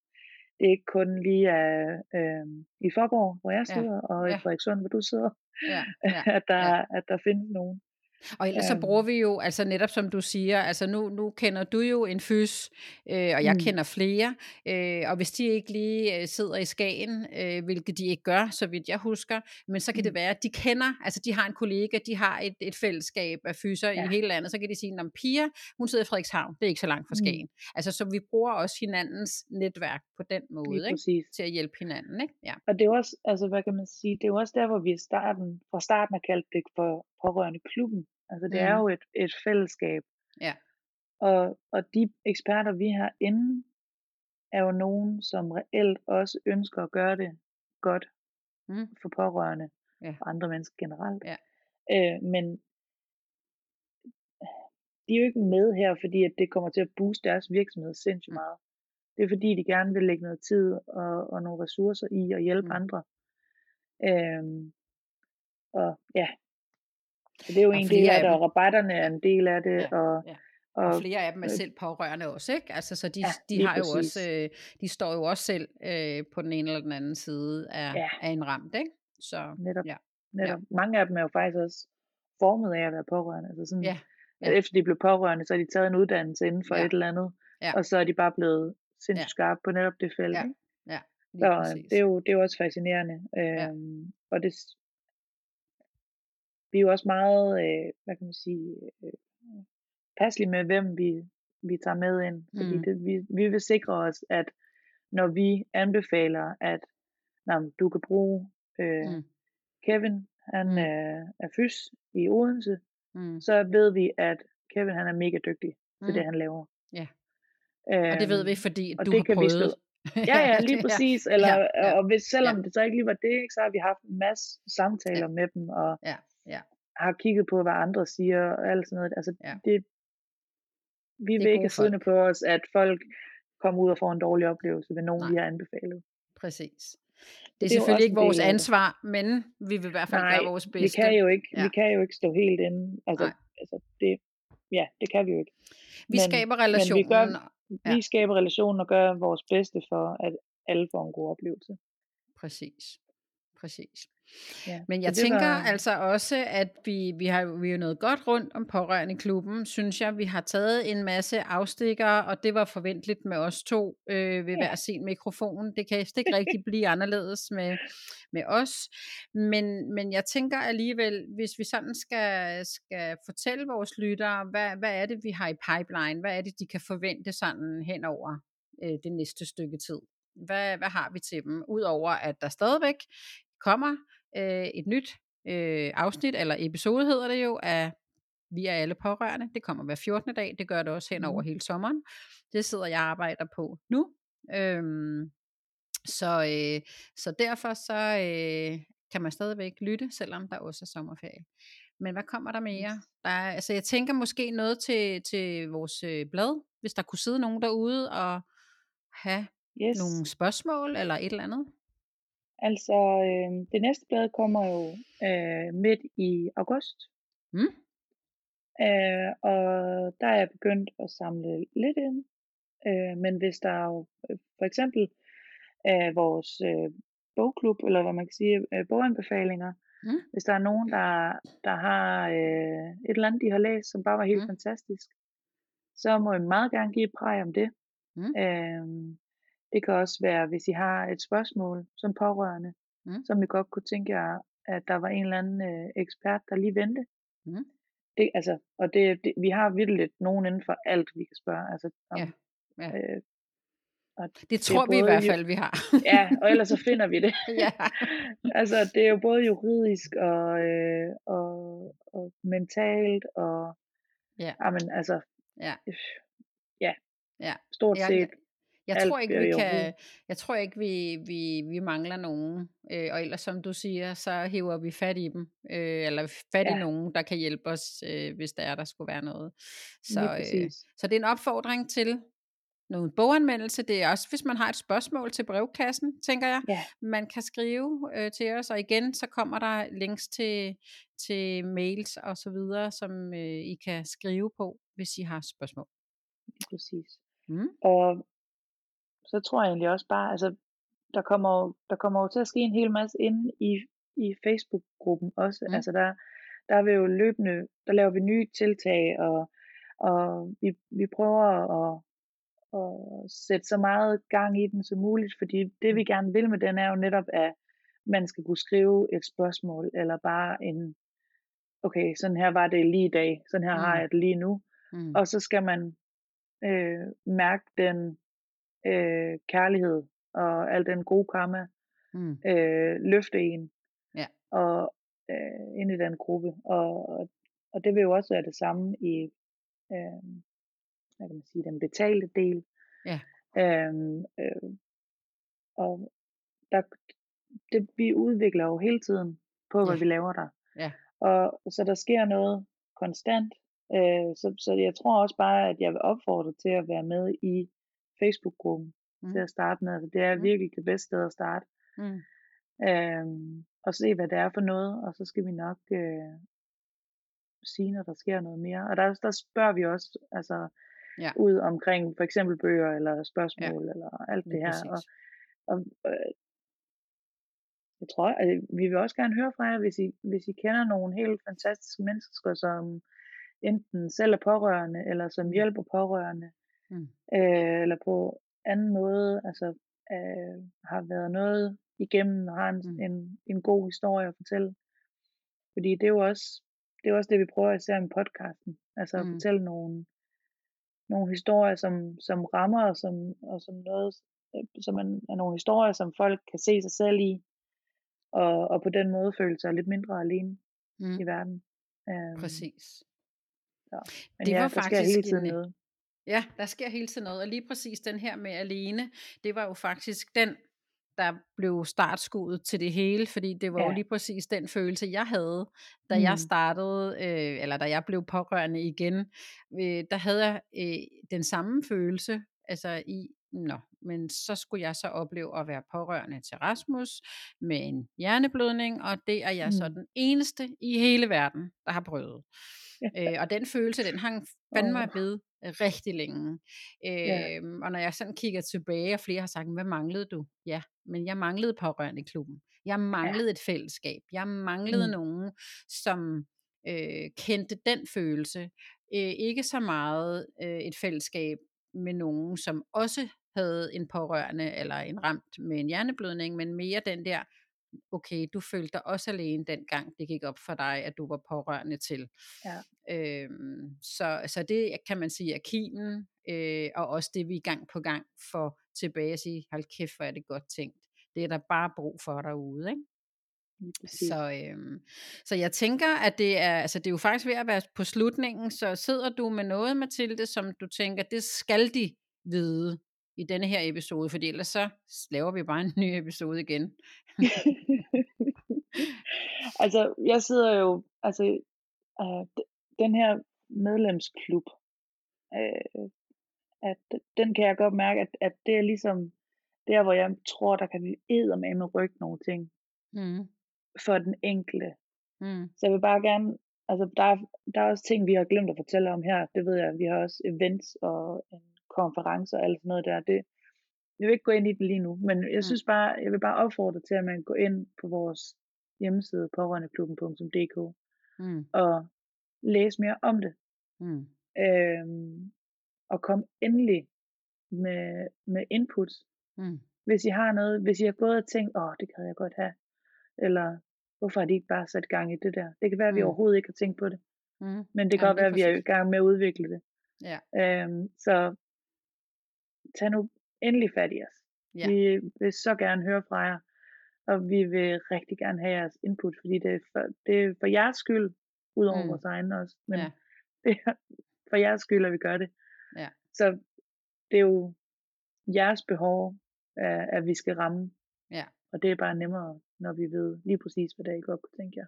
det er ikke kun lige af, øh, i Forborg, hvor jeg sidder, ja. og i ja. Frederikssund, hvor du sidder, ja. Ja. [laughs] at, der, ja. at der findes nogen. Og ellers så bruger vi jo, altså netop som du siger, altså nu, nu kender du jo en fys, øh, og jeg mm. kender flere, øh, og hvis de ikke lige øh, sidder i Skagen, øh, hvilket de ikke gør, så vidt jeg husker, men så kan mm. det være, at de kender, altså de har en kollega, de har et, et fællesskab af fyser ja. i hele landet, så kan de sige, at Pia, hun sidder i Frederikshavn, det er ikke så langt fra mm. Skagen. Mm. Altså så vi bruger også hinandens netværk på den måde, ikke? til at hjælpe hinanden. Ikke? Ja. Og det er også, altså hvad kan man sige, det er jo også der, hvor vi i starten, fra starten har kaldt det for pårørende klubben, Altså det mm. er jo et, et fællesskab. Ja. Og, og de eksperter, vi har inde, er jo nogen, som reelt også ønsker at gøre det godt mm. for pårørende ja. og andre mennesker generelt. Ja. Øh, men de er jo ikke med her, fordi at det kommer til at booste deres virksomhed sindssygt mm. meget. Det er fordi, de gerne vil lægge noget tid og, og nogle ressourcer i at hjælpe mm. andre. Øhm, og ja, så det er jo og en del af det, og rabatterne er en del af det. Ja, og, ja. Og, og flere af dem er selv pårørende også, ikke? Altså, så de, ja, de har jo også, øh, de står jo også selv øh, på den ene eller den anden side af, ja. af en ramt, ikke? Så, netop, ja. netop. Ja. Mange af dem er jo faktisk også formet af at være pårørende. Altså sådan, ja. Ja. Efter de blev pårørende, så har de taget en uddannelse inden for ja. et eller andet, ja. og så er de bare blevet sindssygt ja. skarpe på netop det felt. Ja. Ja, så det er, jo, det er jo også fascinerende. Øhm, ja. Og det, vi er jo også meget, øh, hvad kan man sige, øh, passelige med, hvem vi, vi tager med ind. Fordi mm. det, vi, vi vil sikre os, at når vi anbefaler, at når du kan bruge øh, mm. Kevin, han mm. øh, er fys i Odense, mm. så ved vi, at Kevin han er mega dygtig til mm. det, han laver. Ja. Øhm, og det ved vi, øhm, fordi du har prøvet. [laughs] ja, ja, lige præcis. Eller, ja, ja. Og hvis, selvom ja. det så ikke lige var det, ikke, så har vi haft en masse samtaler ja. med dem, og ja. Har kigget på, hvad andre siger, og alt sådan noget. Altså, ja. det, vi det vil ikke have siddende på os, at folk kommer ud og får en dårlig oplevelse ved nogen, Nej. vi har anbefalet. Præcis. Det er, det er selvfølgelig ikke vores ansvar, men vi vil i hvert fald Nej, gøre vores bedste. Vi kan jo ikke, ja. vi kan jo ikke stå helt inde. Altså, altså det, ja, det kan vi jo ikke. Vi men, skaber relationen. Men vi, gør, ja. vi skaber relationen og gør vores bedste for, at alle får en god oplevelse. Præcis. Præcis. Ja, Men jeg tænker var... altså også, at vi, vi har vi er nået godt rundt om pårørende klubben, synes jeg. Vi har taget en masse afstikker, og det var forventeligt med os to øh, ved ja. hver sin mikrofon. Det kan ikke rigtig blive anderledes med, med os. Men, men jeg tænker alligevel, hvis vi sådan skal, skal fortælle vores lyttere, hvad, hvad er det, vi har i pipeline? Hvad er det, de kan forvente sådan hen over øh, det næste stykke tid? Hvad, hvad har vi til dem? Udover at der stadigvæk kommer øh, et nyt øh, afsnit, eller episode hedder det jo, af Vi er alle pårørende. Det kommer hver 14. dag, det gør det også hen over mm. hele sommeren. Det sidder jeg og arbejder på nu. Øhm, så, øh, så derfor så øh, kan man stadigvæk lytte, selvom der også er sommerferie. Men hvad kommer der mere? Der er, altså jeg tænker måske noget til, til vores øh, blad, hvis der kunne sidde nogen derude og have yes. nogle spørgsmål eller et eller andet. Altså, øh, det næste blad kommer jo øh, midt i august. Mm. Øh, og der er jeg begyndt at samle lidt ind. Øh, men hvis der er jo øh, for eksempel øh, vores øh, bogklub, eller hvad man kan sige, øh, boganbefalinger, Mm. Hvis der er nogen, der, der har øh, et eller andet, de har læst, som bare var helt mm. fantastisk, så må I meget gerne give et præg om det. Mm. Øhm, det kan også være, hvis I har et spørgsmål som pårørende, mm. som I godt kunne tænke jer, at der var en eller anden øh, ekspert, der lige vendte. Mm. Det, altså, og det, det, vi har virkelig nogen inden for alt, vi kan spørge. Altså, om, ja. Ja. Øh, og det, det tror vi i hvert fald, vi har. ja, og ellers så finder vi det. [laughs] ja. [laughs] altså, det er jo både juridisk og, øh, og, og mentalt og ja. Amen, altså, ja. ja, ja. stort set. Jeg, jeg tror ikke, vi kan, jeg tror ikke, vi, vi, vi mangler nogen. Øh, og ellers, som du siger, så hiver vi fat i dem. Øh, eller fat ja. i nogen, der kan hjælpe os, øh, hvis der er, der skulle være noget. Så, øh, så det er en opfordring til noget boganmeldelse. Det er også, hvis man har et spørgsmål til brevkassen, tænker jeg, ja. man kan skrive øh, til os. Og igen, så kommer der links til, til mails og så videre, som øh, I kan skrive på, hvis I har spørgsmål. Præcis. Mm. Og så tror jeg egentlig også bare, altså, der kommer, der kommer jo til at ske en hel masse inde i, i Facebook-gruppen også. Mm. Altså der, der er vi jo løbende, der laver vi nye tiltag, og, og vi, vi prøver at, at sætte så meget gang i den som muligt, fordi det vi gerne vil med den er jo netop, at man skal kunne skrive et spørgsmål, eller bare en, okay, sådan her var det lige i dag, sådan her mm. har jeg det lige nu, mm. og så skal man øh, mærke den øh, kærlighed og al den gode karma mm. øh, løfte en ja. og øh, ind i den gruppe. Og, og det vil jo også være det samme i øh, hvad kan man sige, den betalte del. Ja. Øhm, øh, og der, det, vi udvikler jo hele tiden på, hvad ja. vi laver der. Ja. Og så der sker noget konstant. Øh, så, så jeg tror også bare, at jeg vil opfordre til at være med i Facebook-gruppen mm. til at starte med. Altså, det er mm. virkelig det bedste sted at starte. Mm. Øhm, og se, hvad det er for noget, og så skal vi nok øh, sige, når der sker noget mere. Og der, der spørger vi også altså, ja. ud omkring for eksempel bøger, eller spørgsmål, ja. eller alt det her. Og, og øh, jeg tror, altså, vi vil også gerne høre fra jer, hvis I, hvis I kender nogle helt fantastiske mennesker, som enten selv er pårørende, eller som mm. hjælper pårørende, mm. øh, eller på anden måde, altså øh, har været noget igennem, og har en, mm. en, en god historie at fortælle. Fordi det er jo også det, er også det vi prøver især med podcasten. Altså at mm. fortælle nogle, nogle historier, som, som rammer, og som, og som noget, som er, er nogle historier, som folk kan se sig selv i, og, og på den måde føle sig lidt mindre alene mm. i verden. Um, Præcis. Ja. Men det ja, var faktisk hele tiden en, noget. Ja, der sker hele tiden noget, og lige præcis den her med alene, det var jo faktisk den, der blev startskuddet til det hele, fordi det var ja. jo lige præcis den følelse, jeg havde, da mm. jeg startede, øh, eller da jeg blev pårørende igen, øh, der havde jeg øh, den samme følelse, altså i, nå, men så skulle jeg så opleve at være pårørende til Rasmus med en hjerneblødning, og det er jeg mm. så den eneste i hele verden, der har prøvet. Ja. Øh, og den følelse, den hang fandme oh. ved rigtig længe. Øh, ja. Øhm, og når jeg sådan kigger tilbage, og flere har sagt, hvad manglede du? Ja, men jeg manglede pårørende i klubben. Jeg manglede ja. et fællesskab. Jeg manglede mm. nogen, som øh, kendte den følelse. Øh, ikke så meget øh, et fællesskab med nogen, som også havde en pårørende eller en ramt med en hjerneblødning, men mere den der, okay, du følte dig også alene dengang det gik op for dig, at du var pårørende til. Ja. Øhm, så, så det kan man sige er kimen, øh, og også det vi gang på gang får tilbage at sige, hold kæft, hvor er det godt tænkt. Det er der bare brug for derude, ikke? Så, øhm, så jeg tænker, at det er, altså det er jo faktisk ved at være på slutningen, så sidder du med noget, Mathilde, som du tænker, det skal de vide i denne her episode, for ellers så laver vi bare en ny episode igen. [laughs] altså, jeg sidder jo, altså, øh, den her medlemsklub, øh, at den kan jeg godt mærke, at, at det er ligesom der, hvor jeg tror, der kan vi med med rykke nogle ting mm. For den enkelte. Mm. Så jeg vil bare gerne, altså der er, der er også ting, vi har glemt at fortælle om her. Det ved jeg, vi har også events og en konference og alt sådan noget der. Det, jeg vil ikke gå ind i det lige nu, men jeg synes bare, jeg vil bare opfordre til, at man går ind på vores hjemmeside, pårørendeklubben.dk, mm. og læse mere om det. Mm. Øhm, og kom endelig med, med input. Mm. Hvis I har noget, hvis I har gået og tænkt, åh, det kan jeg godt have, eller hvorfor har de ikke bare sat gang i det der? Det kan være, at vi mm. overhovedet ikke har tænkt på det. Mm. Men det kan ja, godt være, at vi er i gang med at udvikle det. Ja. Øhm, så tag nu endelig fat i os. Ja. Vi vil så gerne høre fra jer, og vi vil rigtig gerne have jeres input, fordi det er for, det er for jeres skyld, udover mm. vores egen også, men ja. [laughs] det er for jeres skyld, at vi gør det. Ja. Så det er jo jeres behov, at, at vi skal ramme. Ja. Og det er bare nemmere, når vi ved lige præcis, hvad der I godt kunne tænke jer.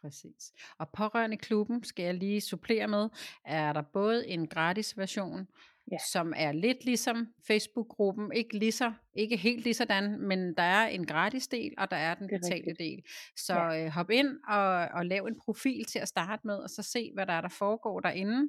Præcis. Og pårørende klubben skal jeg lige supplere med, er der både en gratis version, ja. som er lidt ligesom Facebook-gruppen, ikke, lige så, ikke helt lige sådan, men der er en gratis del, og der er den betale del. Så ja. øh, hop ind og, og lav en profil til at starte med, og så se, hvad der er, der foregår derinde.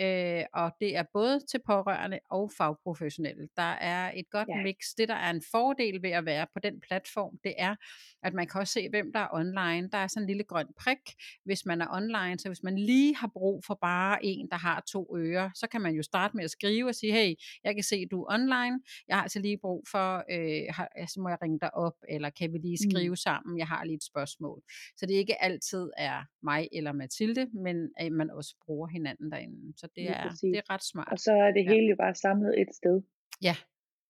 Øh, og det er både til pårørende og fagprofessionelle. Der er et godt ja. mix. Det, der er en fordel ved at være på den platform, det er, at man kan også se, hvem der er online. Der er sådan en lille grøn prik, hvis man er online, så hvis man lige har brug for bare en, der har to ører, så kan man jo starte med at skrive og sige, hey, jeg kan se, du er online, jeg har altså lige brug for, øh, har, så må jeg ringe dig op, eller kan vi lige mm. skrive mm. sammen, jeg har lige et spørgsmål. Så det ikke altid er mig eller Mathilde, men at man også bruger hinanden derinde. Så det, er, det er ret smart. Og så er det hele jo bare samlet et sted. Ja,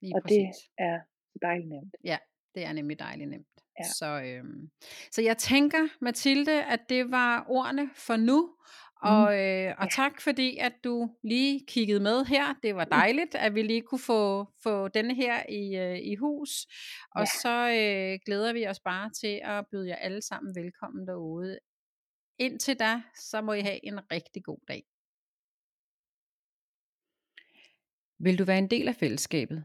lige og præcis. det er dejligt nemt. Ja, det er nemlig dejligt nemt. Ja. Så, øhm, så jeg tænker, Mathilde, at det var ordene for nu. Og, mm. øh, og tak fordi, at du lige kiggede med her. Det var dejligt, at vi lige kunne få, få denne her i, øh, i hus. Og ja. så øh, glæder vi os bare til at byde jer alle sammen velkommen derude. Indtil da, så må I have en rigtig god dag. Vil du være en del af fællesskabet,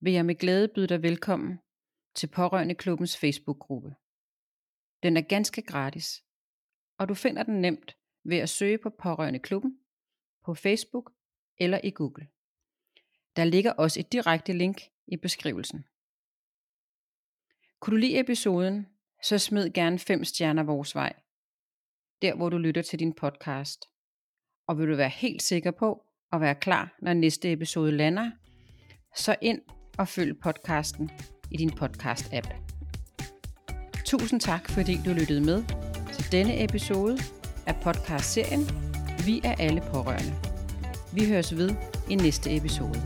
vil jeg med glæde byde dig velkommen til Pårørende Klubbens Facebook-gruppe. Den er ganske gratis, og du finder den nemt ved at søge på Pårørende Klubben på Facebook eller i Google. Der ligger også et direkte link i beskrivelsen. Kunne du lide episoden, så smid gerne 5 stjerner vores vej, der hvor du lytter til din podcast. Og vil du være helt sikker på at være klar, når næste episode lander, så ind og følg podcasten i din podcast-app. Tusind tak, fordi du lyttede med til denne episode af podcastserien Vi er alle pårørende. Vi høres ved i næste episode.